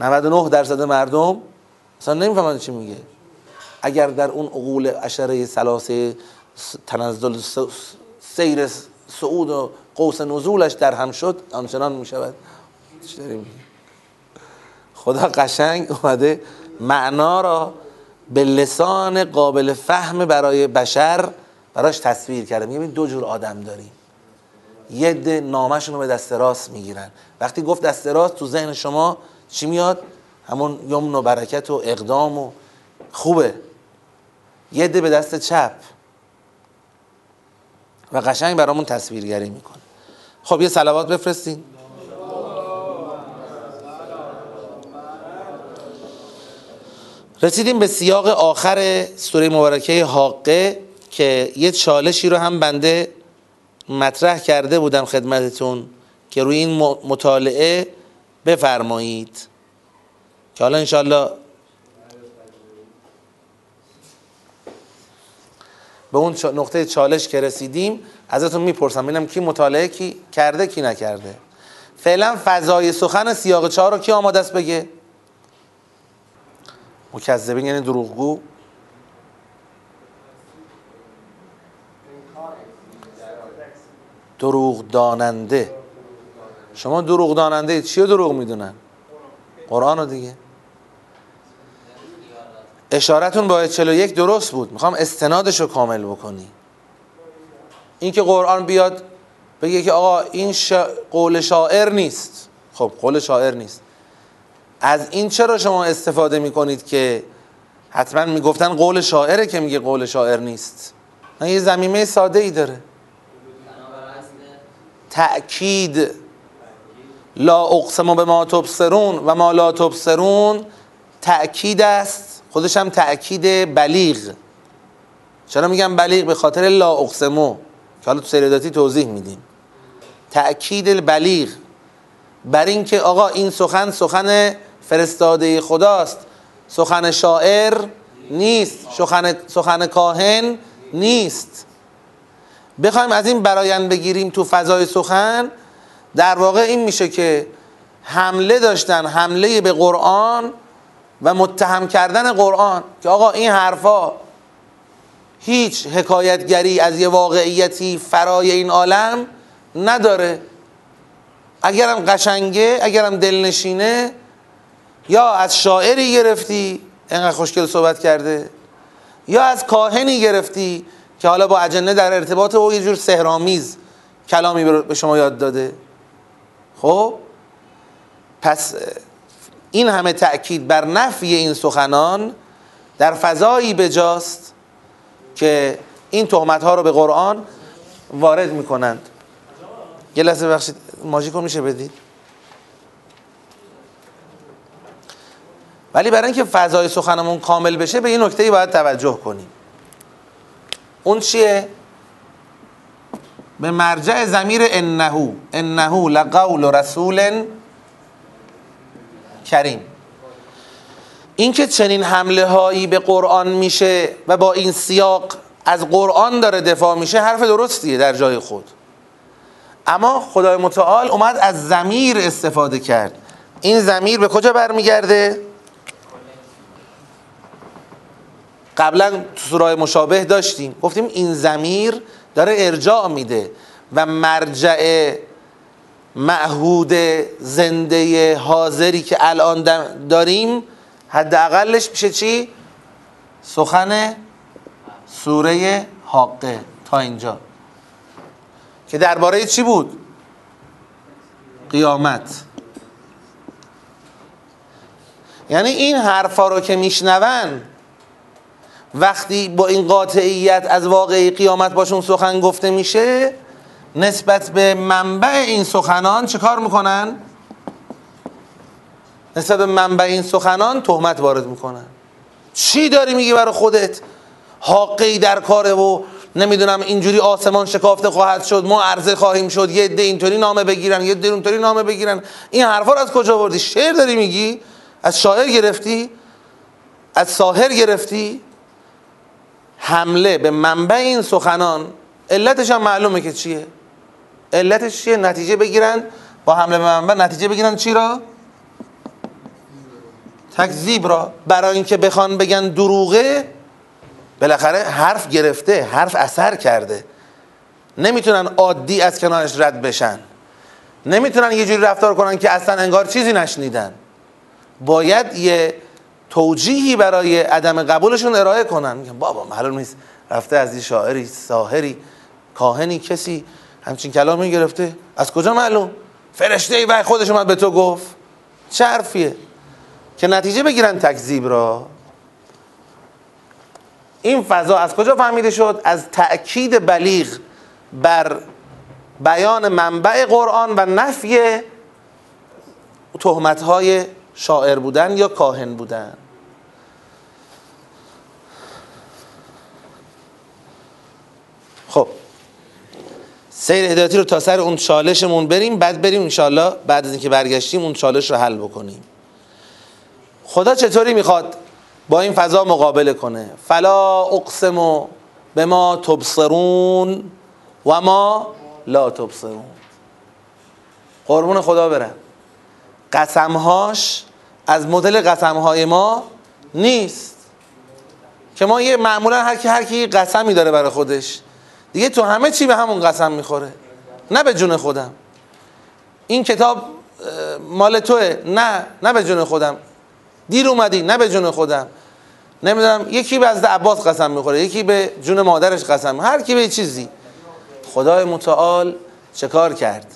99 درصد مردم اصلا نمی‌فهمن چی میگه. اگر در اون عقول اشره سلاسه تنزل سیر صعود و قوس نزولش در هم شد آنچنان می‌شود. خدا قشنگ اومده معنا را به لسان قابل فهم برای بشر براش تصویر کرده. میگه دو جور آدم داریم. یه ده نامشون رو به دست راست می‌گیرن. وقتی گفت دست راست تو ذهن شما چی میاد؟ همون یمن و برکت و اقدام و خوبه. یه ده به دست چپ. و قشنگ برامون تصویرگری می‌کنه. خب یه سلوات بفرستین. رسیدیم به سیاق آخر سوره مبارکه حاقه. که یه چالشی رو هم بنده مطرح کرده بودم خدمتتون که روی این مطالعه بفرمایید. که حالا انشالله به اون نقطه چالش که رسیدیم ازتون می‌پرسم ببینم کی مطالعه کی کرده کی نکرده. فعلا فضای سخن سیاق چهار رو کی آماده است بگه؟ مکذبین یعنی دروغگو. دروغ داننده شما دروغ داننده چی دروغ می‌دونن؟ قرآن رو دیگه. اشارتون با 41 درست بود. می‌خوام استنادش رو کامل بکنی. این که قرآن بیاد بگه که آقا این قول شاعر نیست. خب قول شاعر نیست. از این چرا شما استفاده می‌کنید که حتما می‌گفتن قول شاعره که میگه قول شاعر نیست؟ نه یه زمینه ساده ای داره. تأکید. لا اقسم به ما تبصرون و ما لا تبصرون تأکید است. خودش هم تأکید بلیغ. چرا میگم بلیغ؟ به خاطر لا اقسمو. که حالا تو سریداتی توضیح میدیم. تأکید بلیغ. بر اینکه آقا این سخن سخن فرستاده خداست. سخن شاعر نیست. سخن, سخن کاهن نیست. بخوایم از این برایند بگیریم تو فضای سخن در واقع این میشه که حمله داشتن حمله به قرآن و متهم کردن قرآن که آقا این حرفا هیچ حکایتگری از یه واقعیتی فرای این عالم نداره. اگرم قشنگه اگرم دلنشینه یا از شاعری گرفتی اینقدر خوشگل صحبت کرده یا از کاهنی گرفتی که حالا با اجنه در ارتباط او یه جور سهرامیز کلامی به شما یاد داده. خب؟ پس این همه تأکید بر نفی این سخنان در فضایی بجاست که این تهمت ها رو به قرآن وارد می‌کنند. یه لحظه بخشید ماژیکو میشه بدید؟ ولی برای اینکه فضای سخنمون کامل بشه به این نکته باید توجه کنیم. اون چیه؟ به مرجع زمیر انهو. انهو لقول رسول کریم. اینکه چنین حمله هایی به قرآن میشه و با این سیاق از قرآن داره دفاع میشه حرف درستیه در جای خود. اما خدای متعال اومد از زمیر استفاده کرد. این زمیر به کجا برمیگرده؟ قبلا تو سورای مشابه داشتیم گفتیم این زمیر داره ارجاع میده و مرجع معهود زنده حاضری که الان داریم حداقلش میشه چی؟ سخن سوره حاقه تا اینجا که درباره چی بود؟ قیامت یعنی این حرفا رو که میشنون وقتی با این قاطعیت از واقعی قیامت باشون سخن گفته میشه نسبت به منبع این سخنان چه کار می‌کنن؟ نسبت به منبع این سخنان تهمت وارد می‌کنن. چی داری میگی برای خودت؟ حاقی در کاره و نمی‌دونم اینجوری آسمان شکافته خواهد شد ما عرضه خواهیم شد یه ده اینطوری نامه بگیرن یه ده اونطوری نامه بگیرن. این حرفا رو از کجا بردی شعر داری میگی؟ از شاعر گرفتی؟ از ساهر گرفتی؟ حمله به منبع این سخنان علتش هم معلومه که چیه. علتش چیه؟ نتیجه بگیرن با حمله به منبع نتیجه بگیرن چی را؟ تکذیب را. برای اینکه بخوان بگن دروغه بالاخره حرف گرفته حرف اثر کرده. نمی‌تونن عادی از کنارش رد بشن. نمی‌تونن یه جوری رفتار کنن که اصلا انگار چیزی نشنیدن. باید یه توجیهی برای عدم قبولشون ارائه کنن. میگن بابا معلوم نیست. رفته از این شاعری ساهری کاهنی کسی همچین کلامی گرفته. از کجا معلوم؟ فرشته ای و خودش اومد به تو گفت. چه حرفیه؟ که نتیجه بگیرن تکذیب را. این فضا از کجا فهمیده شد؟ از تأکید بلیغ بر بیان منبع قرآن و نفی تهمت های شاعر بودن یا کاهن بودن؟ خب. سیر هدایتی رو تا سر اون چالشمون بریم بعد بریم انشالله بعد از اینکه برگشتیم اون چالش رو حل بکنیم. خدا چطوری می‌خواد با این فضا مقابله کنه؟ فلا اقسم به ما تبصرون و ما لا تبصرون. قربون خدا برم. قسمهاش از مدل قسمهای ما نیست. که ما یه معمولا هر کی هر کی قسمی داره برای خودش. دیگه تو همه چی به همون قسم می‌خوره. نه به جون خودم. این کتاب مال توه. نه نه به جون خودم. دیر اومدی نه به جون خودم. نمی‌دونم یکی به از عباس قسم می‌خوره یکی به جون مادرش قسم. هر کی به چیزی. خدای متعال چه کار کرد؟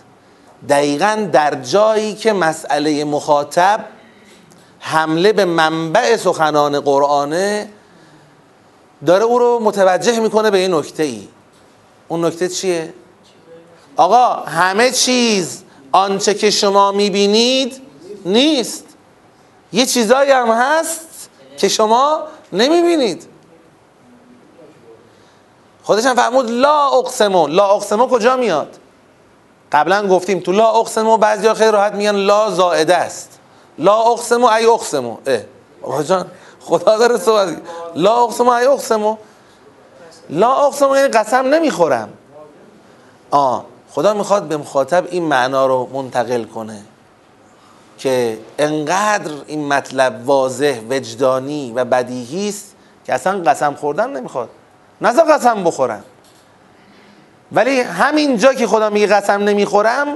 دقیقا در جایی که مسئله مخاطب حمله به منبع سخنان قرآنه داره او رو متوجه می‌کنه به این نکته ای اون نکته چیه؟ آقا همه چیز آنچه که شما می‌بینید نیست. یه چیزایی هم هست که شما نمی‌بینید. خودش هم فرمود لا اقسمو. لا اقسمو کجا میاد؟ قبلا گفتیم تو لا اقسمو بعضی خیلی راحت میگن لا زائده است. لا اقسمو ای اقسمو. اه. جان خدا داره صحبت لا اقسمو ای اقسمو. لا اقسمو یعنی قسم نمی‌خورم. آه خدا می‌خواد به مخاطب این معنا رو منتقل کنه که انقدر این مطلب واضح وجدانی و بدیهی است که اصلا قسم خوردن نمی‌خواد. نزا قسم بخورم. ولی همین جا که خدا میگه قسم نمی‌خورم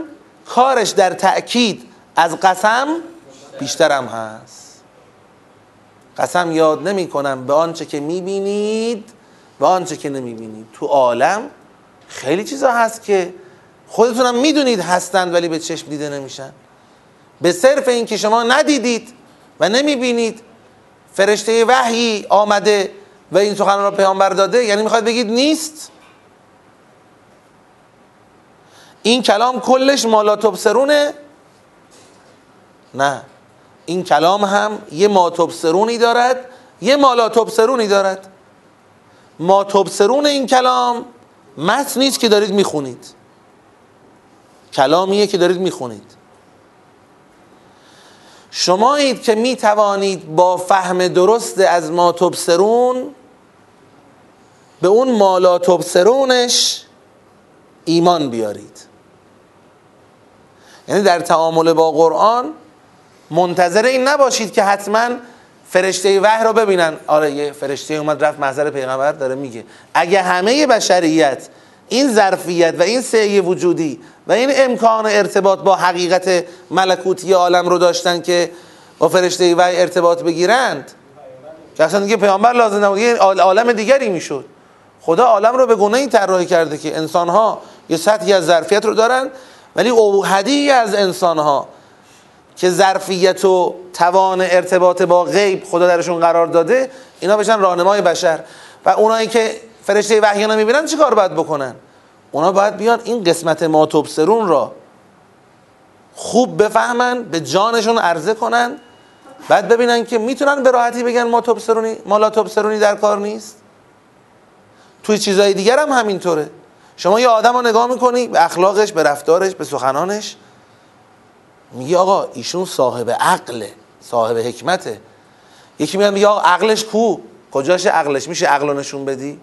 کارش در تأکید از قسم بیشترم هست. قسم یاد نمی کنم به آنچه که می‌بینید به آنچه که نمی‌بینید. تو عالم خیلی چیزا هست که خودتونم می‌دونید هستند ولی به چشم دیده نمیشن. به صرف این که شما ندیدید و نمی‌بینید فرشته وحی آمده و این سخن را پیامبر داده یعنی می‌خواد بگید نیست؟ این کلام کلش مالا تبصرونه نه. این کلام هم یه ما تبصرونی دارد یه مالا تبصرونی دارد. ما این کلام متن نیست که دارید می‌خونید. کلامیه که دارید می‌خونید. شمایید که می توانید با فهم درست از ما تبصرون به اون مالا تبصرونش ایمان بیارید. یعنی در تعامل با قرآن منتظر این نباشید که حتما فرشته وحی رو ببینن. آره یه فرشته اومد رفت محضر پیغمبر داره میگه. اگه همه بشریت این ظرفیت و این سعی وجودی و این امکان ارتباط با حقیقت ملکوتی عالم رو داشتن که با فرشته و ارتباط بگیرند که اصلا دیگه پیامبر لازم نبود. یه عالم دیگری می‌شد. خدا عالم رو به گونه این طراحی کرده که انسان ها یه سطحی از ظرفیت رو دارن ولی اوهدی از انسان ها که ظرفیت و توان ارتباط با غیب خدا درشون قرار داده اینا بشن راهنمای بشر. و اونایی که فرشته وحی نمی‌بینن چیکار باید بکنن؟ اونا باید بیان این قسمت ما تبصرون را خوب بفهمن به جانشون عرضه کنن بعد ببینن که می‌تونن به راحتی بگن ما تبصرونی ما لا تبصرونی در کار نیست. توی چیزهای دیگر هم همینطوره. شما یه آدم رو نگاه می‌کنی به اخلاقش به رفتارش به سخنانش. میگی آقا ایشون صاحب عقله صاحب حکمته. یکی میاد میگه آقا عقلش کو؟ کجاش عقلش؟ میشه عقل نشون بدی؟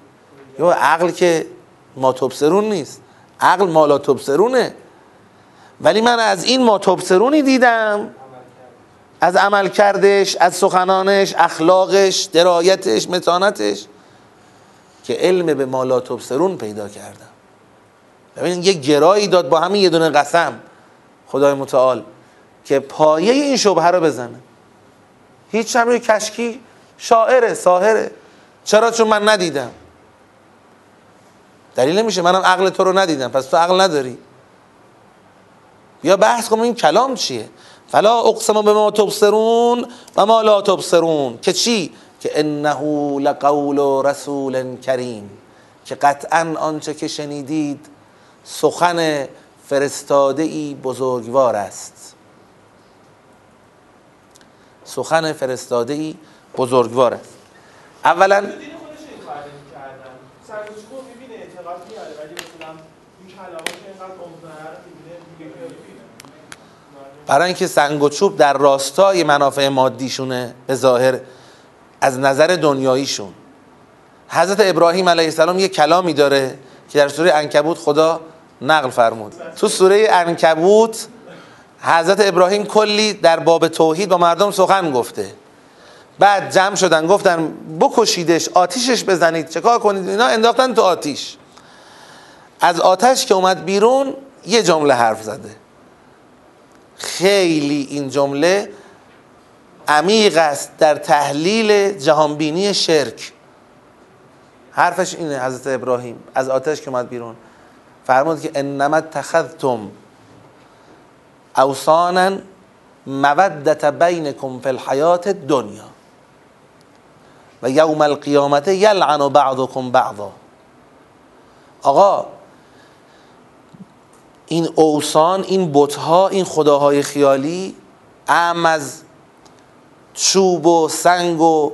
یا عقل که ما تبصرون نیست. عقل مالا تبصرونه ولی من از این ما تبصرونی دیدم. از عمل کردش از سخنانش اخلاقش درایتش متانتش که علم به مالا تبصرون پیدا کردم. ببین یه گرایی داد با همین یه دونه قسم. خدای متعال که پایه این شبهه رو بزنه. هیچ هم کشکی شاعره ساهره. چرا؟ چون من ندیدم. دلیل نمیشه منم عقل تو رو ندیدم. پس تو عقل نداری. یا بحث کنم این کلام چیه؟ فلا اقسم به ما تبصرون و ما لا تبصرون. که چی؟ که انه لقول رسول کریم. که قطعا آنچه که شنیدید سخن فرستاده ای بزرگوار است. سخن فرستاده ای بزرگوار است. اولا برای اینکه سنگ و چوب در راستای منافع مادیشونه به ظاهر از نظر دنیاییشون. حضرت ابراهیم علیه السلام یه کلامی داره که در سوره انکبوت خدا نقل فرمود. تو سوره انکبوت حضرت ابراهیم کلی در باب توحید با مردم سخن گفته. بعد جمع شدن گفتن بکشیدش آتیشش بزنید چه کار کنید؟ اینا انداختن تو آتیش. از آتش که اومد بیرون یه جمله حرف زده. خیلی این جمله عمیق است در تحلیل جهانبینی شرک. حرفش اینه حضرت ابراهیم از آتش که اومد بیرون. فرمود که انما تخذتم اوسانا مودت بینکم فی الحیات دنیا و یوم القیامت یلعن بعضکم بعضا. آقا این اوسان این بتها این خداهای خیالی ام از چوب و سنگ و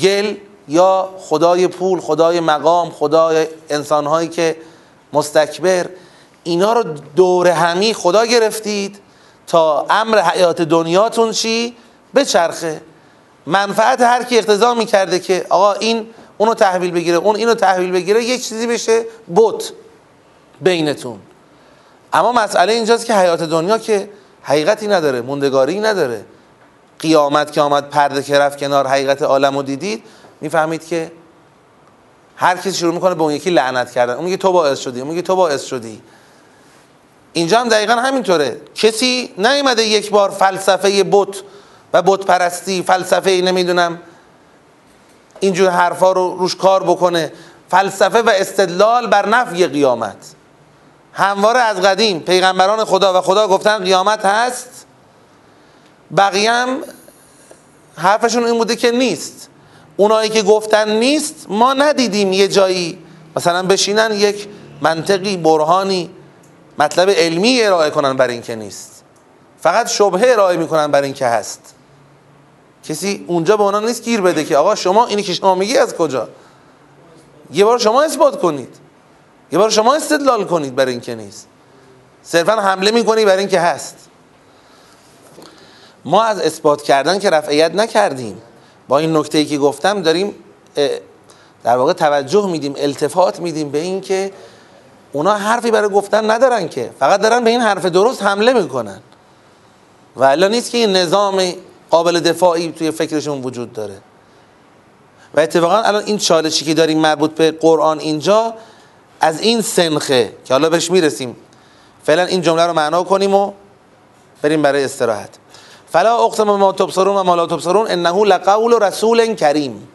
گل یا خدای پول خدای مقام خدای انسانهایی که مستکبر اینا رو دور همی خدا گرفتید تا امر حیات دنیاتون چی؟ بچرخه. منفعت هر کی اقتضا می‌کرده که آقا این اونو تحویل بگیره اون اینو تحویل بگیره یک چیزی بشه بت بینتون. اما مسئله اینجاست که حیات دنیا که حقیقتی نداره موندگاری نداره. قیامت که آمد پرده که رفت کنار حقیقت عالم رو دیدید می‌فهمید که هر کسی شروع می‌کنه به اون یکی لعنت کردن. اون میگه تو باعث شدی اون میگه تو باعث شدی. اینجا هم دقیقا همینطوره. کسی نیومده یک بار فلسفه بت و بت پرستی فلسفه نمی‌دونم اینجور حرفا رو روش کار بکنه. فلسفه و استدلال بر نفی قیامت. همواره از قدیم پیغمبران خدا و خدا گفتن قیامت هست. بقیه هم حرفشون این بوده که نیست. اونایی که گفتن نیست ما ندیدیم یه جایی. مثلا بشینن یک منطقی برهانی مطلب علمی ارائه کنن بر این که نیست. فقط شبهه ارائه می‌کنن بر این که هست. کسی اونجا به اونا نیست گیر بده که آقا شما اینی که شما میگی از کجا؟ یه بار شما اثبات کنید. یه بار شما استدلال کنید برای اینکه نیست. صرفا حمله می‌کنی برای اینکه هست. ما از اثبات کردن که رفعیت نکردیم. با این نکته ای که گفتم داریم در واقع توجه میدیم التفات میدیم به این که اونا حرفی برای گفتن ندارن که. فقط دارن به این حرف درست حمله می‌کنن. و الا نیست که این نظام قابل دفاعی توی فکرشون وجود داره. و اتفاقا الان این چالشی که داریم مربوط به قرآن اینجا از این سنخه که حالا بهش می‌رسیم. فعلا این جمله رو معنا کنیم و بریم برای استراحت. فلا اقسم ما تبصرون و ما لا تبصرون انه لقول رسول کریم.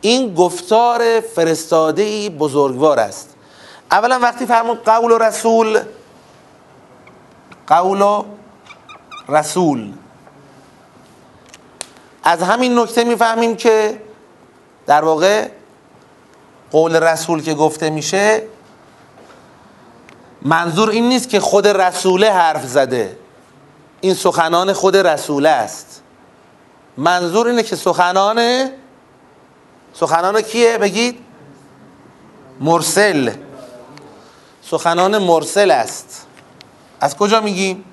این گفتار فرستاده بزرگوار است. اولا وقتی فرمود قول و رسول قول و رسول. از همین نکته می‌فهمیم که در واقع قول رسول که گفته میشه منظور این نیست که خود رسوله حرف زده. این سخنان خود رسوله است. منظور اینه که سخنان سخنان کیه بگید؟ مرسل. سخنان مرسل است. از کجا میگیم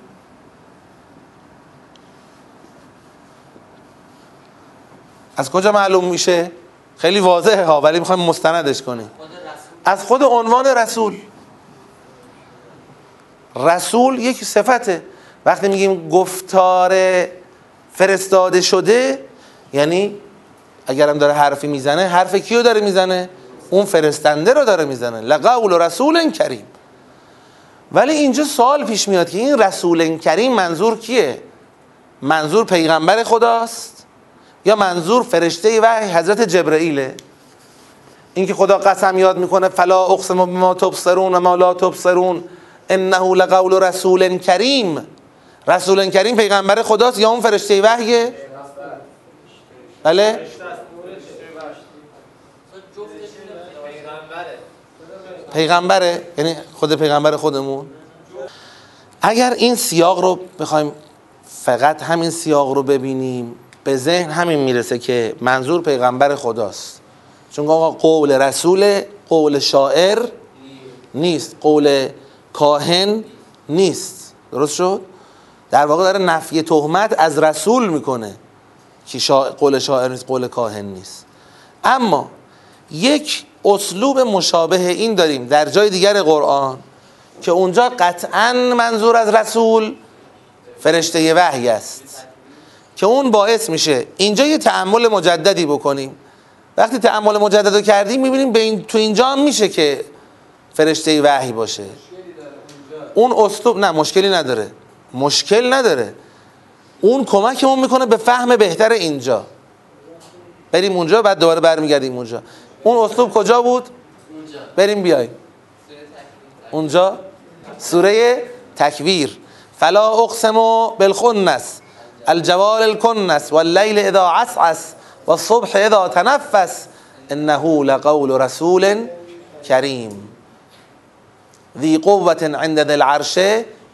از کجا معلوم میشه؟ خیلی واضحه ها ولی می‌خوایم مستندش کنیم. از خود عنوان رسول. رسول یک صفته. وقتی میگیم گفتار فرستاده شده یعنی اگرم داره حرفی می‌زنه حرف کیو داره می‌زنه؟ اون فرستنده رو داره می‌زنه. لقول رسول کریم. ولی اینجا سوال پیش میاد که این رسول کریم منظور کیه؟ منظور پیغمبر خداست؟ یا منظور فرشته و حضرت جبرئیله؟ اینکه خدا قسم یاد می‌کنه فلا اقسم بما تبصرون و ما لا تبصرون انه لقول رسول کریم. رسول کریم پیغمبر خداست یا اون فرشته وحیه بله. پیغمبره. یعنی خود پیغمبر خودمون. اگر این سیاق رو بخوایم فقط همین سیاق رو ببینیم به ذهن همین می‌رسه که منظور پیغمبر خداست. چون آقا قول رسول قول شاعر نیست. قول کاهن نیست. درست شد؟ در واقع داره نفی تهمت از رسول می‌کنه که شا... قول شاعر نیست قول کاهن نیست. اما یک اسلوب مشابه این داریم در جای دیگر قرآن که اونجا قطعا منظور از رسول فرشته وحی است که اون باعث میشه اینجا یه تعمل مجددی بکنیم. وقتی تعمل مجدد رو کردیم می‌بینیم به این تو اینجا هم میشه که فرشته وحی باشه. اون اسلوب نه مشکلی نداره. مشکل نداره. اون کمکمون می‌کنه به فهم بهتر اینجا. بریم اونجا بعد دوباره برمیگردیم اونجا. اون اسلوب کجا بود؟ بریم بیایم اونجا؟ سوره تکویر. فلا اقسم بالخنس الجوال الکنس واللیل اذا عسعس والصبح اذا تنفس انه لقول رسول کریم. ذی قوة عند ذی العرش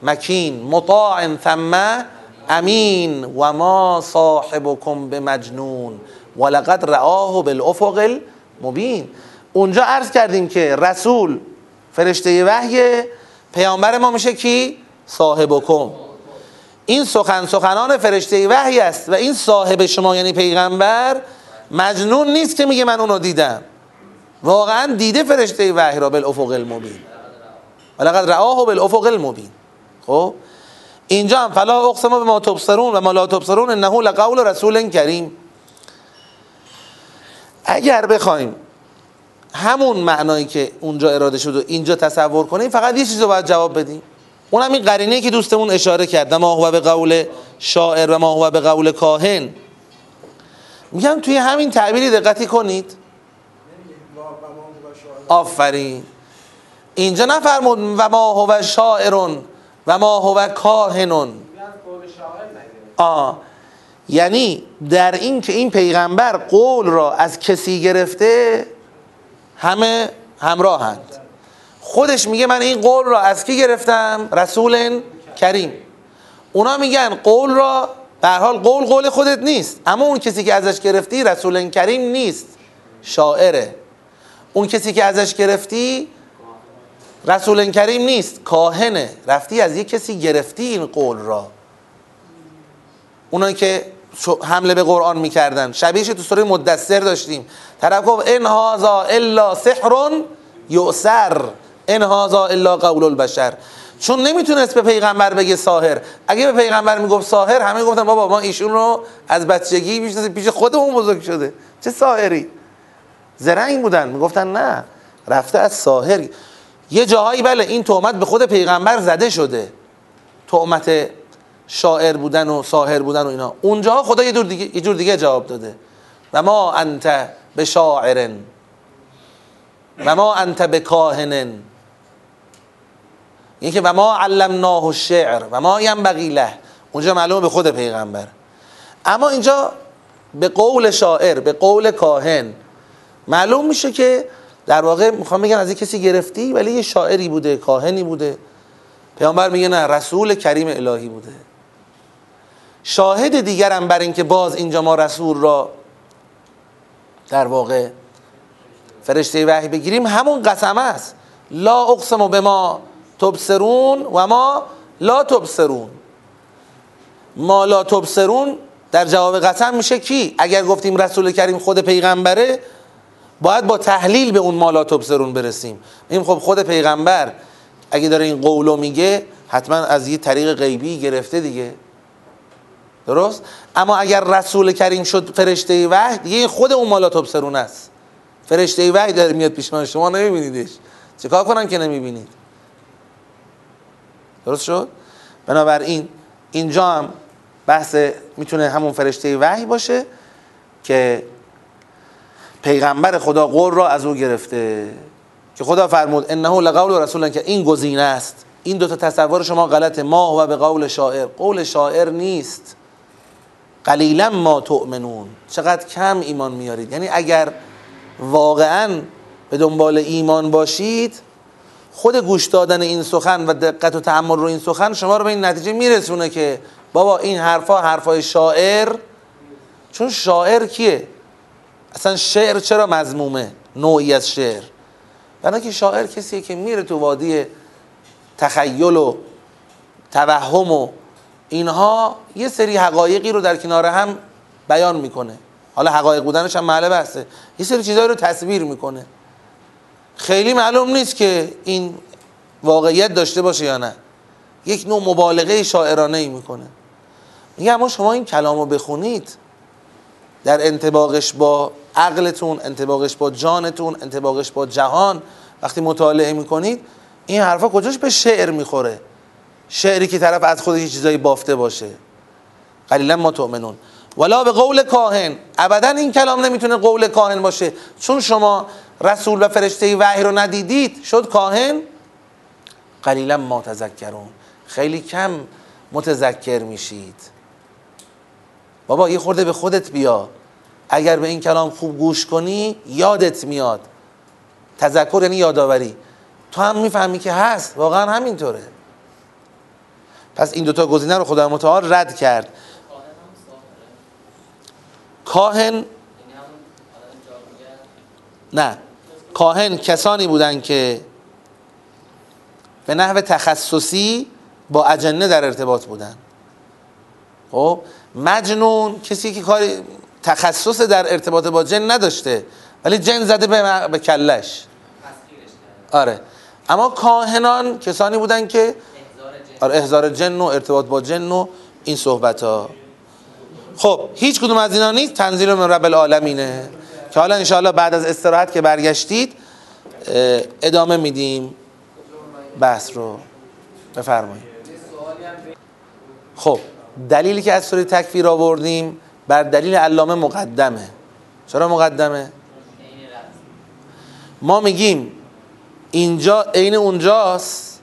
مکین مطاع ثم امین و ما صاحبكم بمجنون. ولقد رآه بالافق المبین. اونجا عرض کردیم که رسول فرشته وحی پیامبر ما میشه کی؟ صاحبکم. این سخن سخنان فرشته وحی است و این صاحب شما یعنی پیغمبر مجنون نیست که میگه من اونو دیدم. واقعا دیده فرشته وحی را بالافق المبین. ولقد رآه بالافق المبین. خب؟ اینجا هم فلا اقسم به ما تبصرون و ما لا تبصرون انه لقول رسول کریم. اگر بخوایم همون معنایی که اونجا اراده شد و اینجا تصور کنیم فقط یه چیز رو باید جواب بدیم. اون هم این قرینه که دوستمون اشاره کرد ما هو به قول شاعر و ما هو به قول کاهن. میگم توی همین تعبیری دقتی کنید. آفرین. اینجا نفرمود و ما هو شاعرون و ما هو کاهنون. آه یعنی در این که این پیغمبر قول را از کسی گرفته همه همراهند. خودش میگه من این قول را از کی گرفتم؟ رسول کریم. اونا میگن قول را در حال قول قول خودت نیست. اما اون کسی که ازش گرفتی رسول کریم نیست. شاعره. اون کسی که ازش گرفتی رسول کریم نیست. کاهنه. رفتی از یک کسی گرفتی این قول را. اونایی که حمله به قرآن می‌کردن. شبیهش تو سوره مدثر داشتیم. طرف گفت ان هذا الا سحر یؤثر. ان هذا الا قول البشر. چون نمی‌تونست به پیغمبر بگه ساهر اگه به پیغمبر می‌گفت ساهر همه گفتن بابا ما ایشون رو از بچگی می‌شناسیم. پیش خودمون بزرگ شده. چه ساهری زرنگ بودن. می‌گفتن نه رفته از ساهر یه جاهایی بله این تهمت به خود پیغمبر زده شده. تهمت شاعر بودن و ساهر بودن و اینا. اونجا خدا یه جور دیگه, یه جور دیگه جواب داده. و ما انت به شاعرن. و ما انت به کاهنن. یعنی که و ما علمناه الشعر. و ما ینبغی له. اونجا معلومه به خود پیغمبر. اما اینجا به قول شاعر به قول کاهن معلوم میشه که در واقع می‌خوام بگم از کسی گرفتی ولی یه شاعری بوده کاهنی بوده. پیامبر میگه نه رسول کریم الهی بوده. شاهد دیگرم بر اینکه باز اینجا ما رسول را در واقع فرشته وحی بگیریم همون قسمه است. لا اقسم به ما تبصرون و ما لا تبصرون. ما لا تبصرون در جواب قسم میشه کی؟ اگر گفتیم رسول کریم خود پیغمبره باید با تحلیل به اون ما لا تبصرون برسیم. این خب خود پیغمبر اگه داره این قولو میگه حتما از یه طریق غیبی گرفته دیگه. درست؟ اما اگر رسول کریم شد فرشته وحی دیگه خود اون مالا تبصرون است. فرشته وحی داره میاد پیش من شما نمیبینیدش. چیکار کنم که نمی‌بینید؟ درست شد؟ بنابراین اینجا هم بحث می‌تونه همون فرشته وحی باشه که پیغمبر خدا قول را از او گرفته. که خدا فرمود انه لقول رسول که این گزینه است. این دو تا تصور شما غلطه. ما و به قول شاعر. قول شاعر نیست. قلیلا ما تؤمنون. چقدر کم ایمان میارید. یعنی اگر واقعا به دنبال ایمان باشید خود گوش دادن این سخن و دقت و تحمل رو این سخن شما رو به این نتیجه میرسونه که بابا این حرفا حرفای شاعر. چون شاعر کیه؟ اصلا شعر چرا مضمومه؟ نوعی از شعر. برای که شاعر کسیه که میره تو وادی تخیل و توهم و اینها یه سری حقایقی رو در کنار هم بیان می‌کنه. حالا حقایق بودنش هم معله بحثه. یه سری چیزهایی رو تصویر می‌کنه. خیلی معلوم نیست که این واقعیت داشته باشه یا نه. یک نوع مبالغه شاعرانه ای می‌کنه. میگه اما شما این کلام رو بخونید. در انتباقش با عقلتون انتباقش با جانتون انتباقش با جهان. وقتی مطالعه می‌کنید این حرفا کجاش به شعر می‌خوره؟ شعری که طرف از خودش چیزایی بافته باشه. قلیلا ما تؤمنون. ولا به قول کاهن. ابدا این کلام نمی‌تونه قول کاهن باشه. چون شما رسول و فرشته وحی رو ندیدید شد کاهن؟ قلیلا ما تذکرون. خیلی کم متذکر میشید. بابا یه خورده به خودت بیا. اگر به این کلام خوب گوش کنی یادت میاد. تذکر یعنی یادآوری. تو هم می‌فهمی که هست. واقعا همینطوره. پس این دوتا گزینه رو خدا متعال رد کرد. کاهن نه. کاهن کسانی بودن که به نحو تخصصی با اجنه در ارتباط بودن. خب؟ مجنون کسی که کاری تخصص در ارتباط با جن نداشته ولی جن زده به, به کلش. آره. اما کاهنان کسانی بودن که آره احزار جن و ارتباط با جن و این صحبت ها خب هیچ کدوم از اینا نیست. تنزیل من رب العالمینه. که حالا انشاءالله بعد از استراحت که برگشتید ادامه میدیم. بحث رو. بفرمایید. خب. دلیلی که از سوره تکفیر آوردیم بر دلیل علامه مقدمه. چرا مقدمه؟ ما میگیم اینجا عین اونجاست.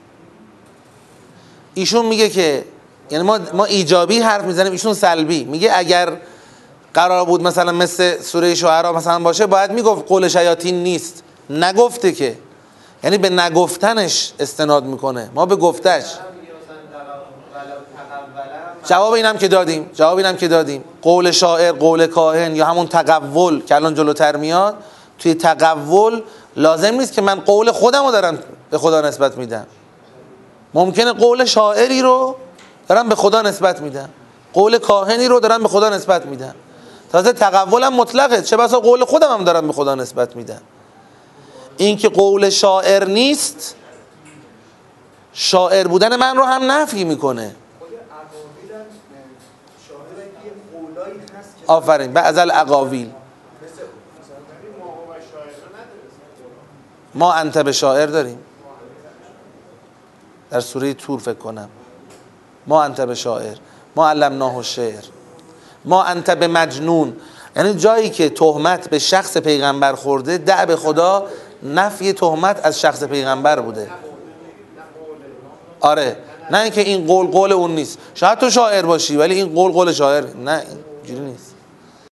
ایشون میگه که یعنی ما, ما ایجابی حرف می‌زنیم ایشون سلبی. میگه اگر قرار بود مثلا مثل سوره شعرا مثلا باشه باید می‌گفت قول شیاطین نیست. نگفته که. یعنی به نگفتنش استناد می‌کنه. ما به گفتش. جواب اینم که دادیم جواب اینم که دادیم. قول شاعر قول کاهن یا همون تقول که الان جلوتر میاد توی تقول لازم نیست که من قول خودم رو دارم به خدا نسبت میدم. ممکنه قول شاعری رو دارم به خدا نسبت میدم. قول کاهنی رو دارم به خدا نسبت میدم. تازه تقولم مطلقه چه بسا قول خودم هم دارم به خدا نسبت میدم. این که قول شاعر نیست شاعر بودن من رو هم نفی می‌کنه. آفرین. بعض الاقاویل. ما انت به شاعر داریم. در سوره تور فکر کنم. ما انت به شاعر. ما علمناه شعر ما انت به مجنون. یعنی جایی که تهمت به شخص پیغمبر خورده دع به خدا نفی تهمت از شخص پیغمبر بوده. آره. نه اینکه این قول قول اون نیست. شاید تو شاعر باشی ولی این قول قول شاعر. نه اینجوری نیست.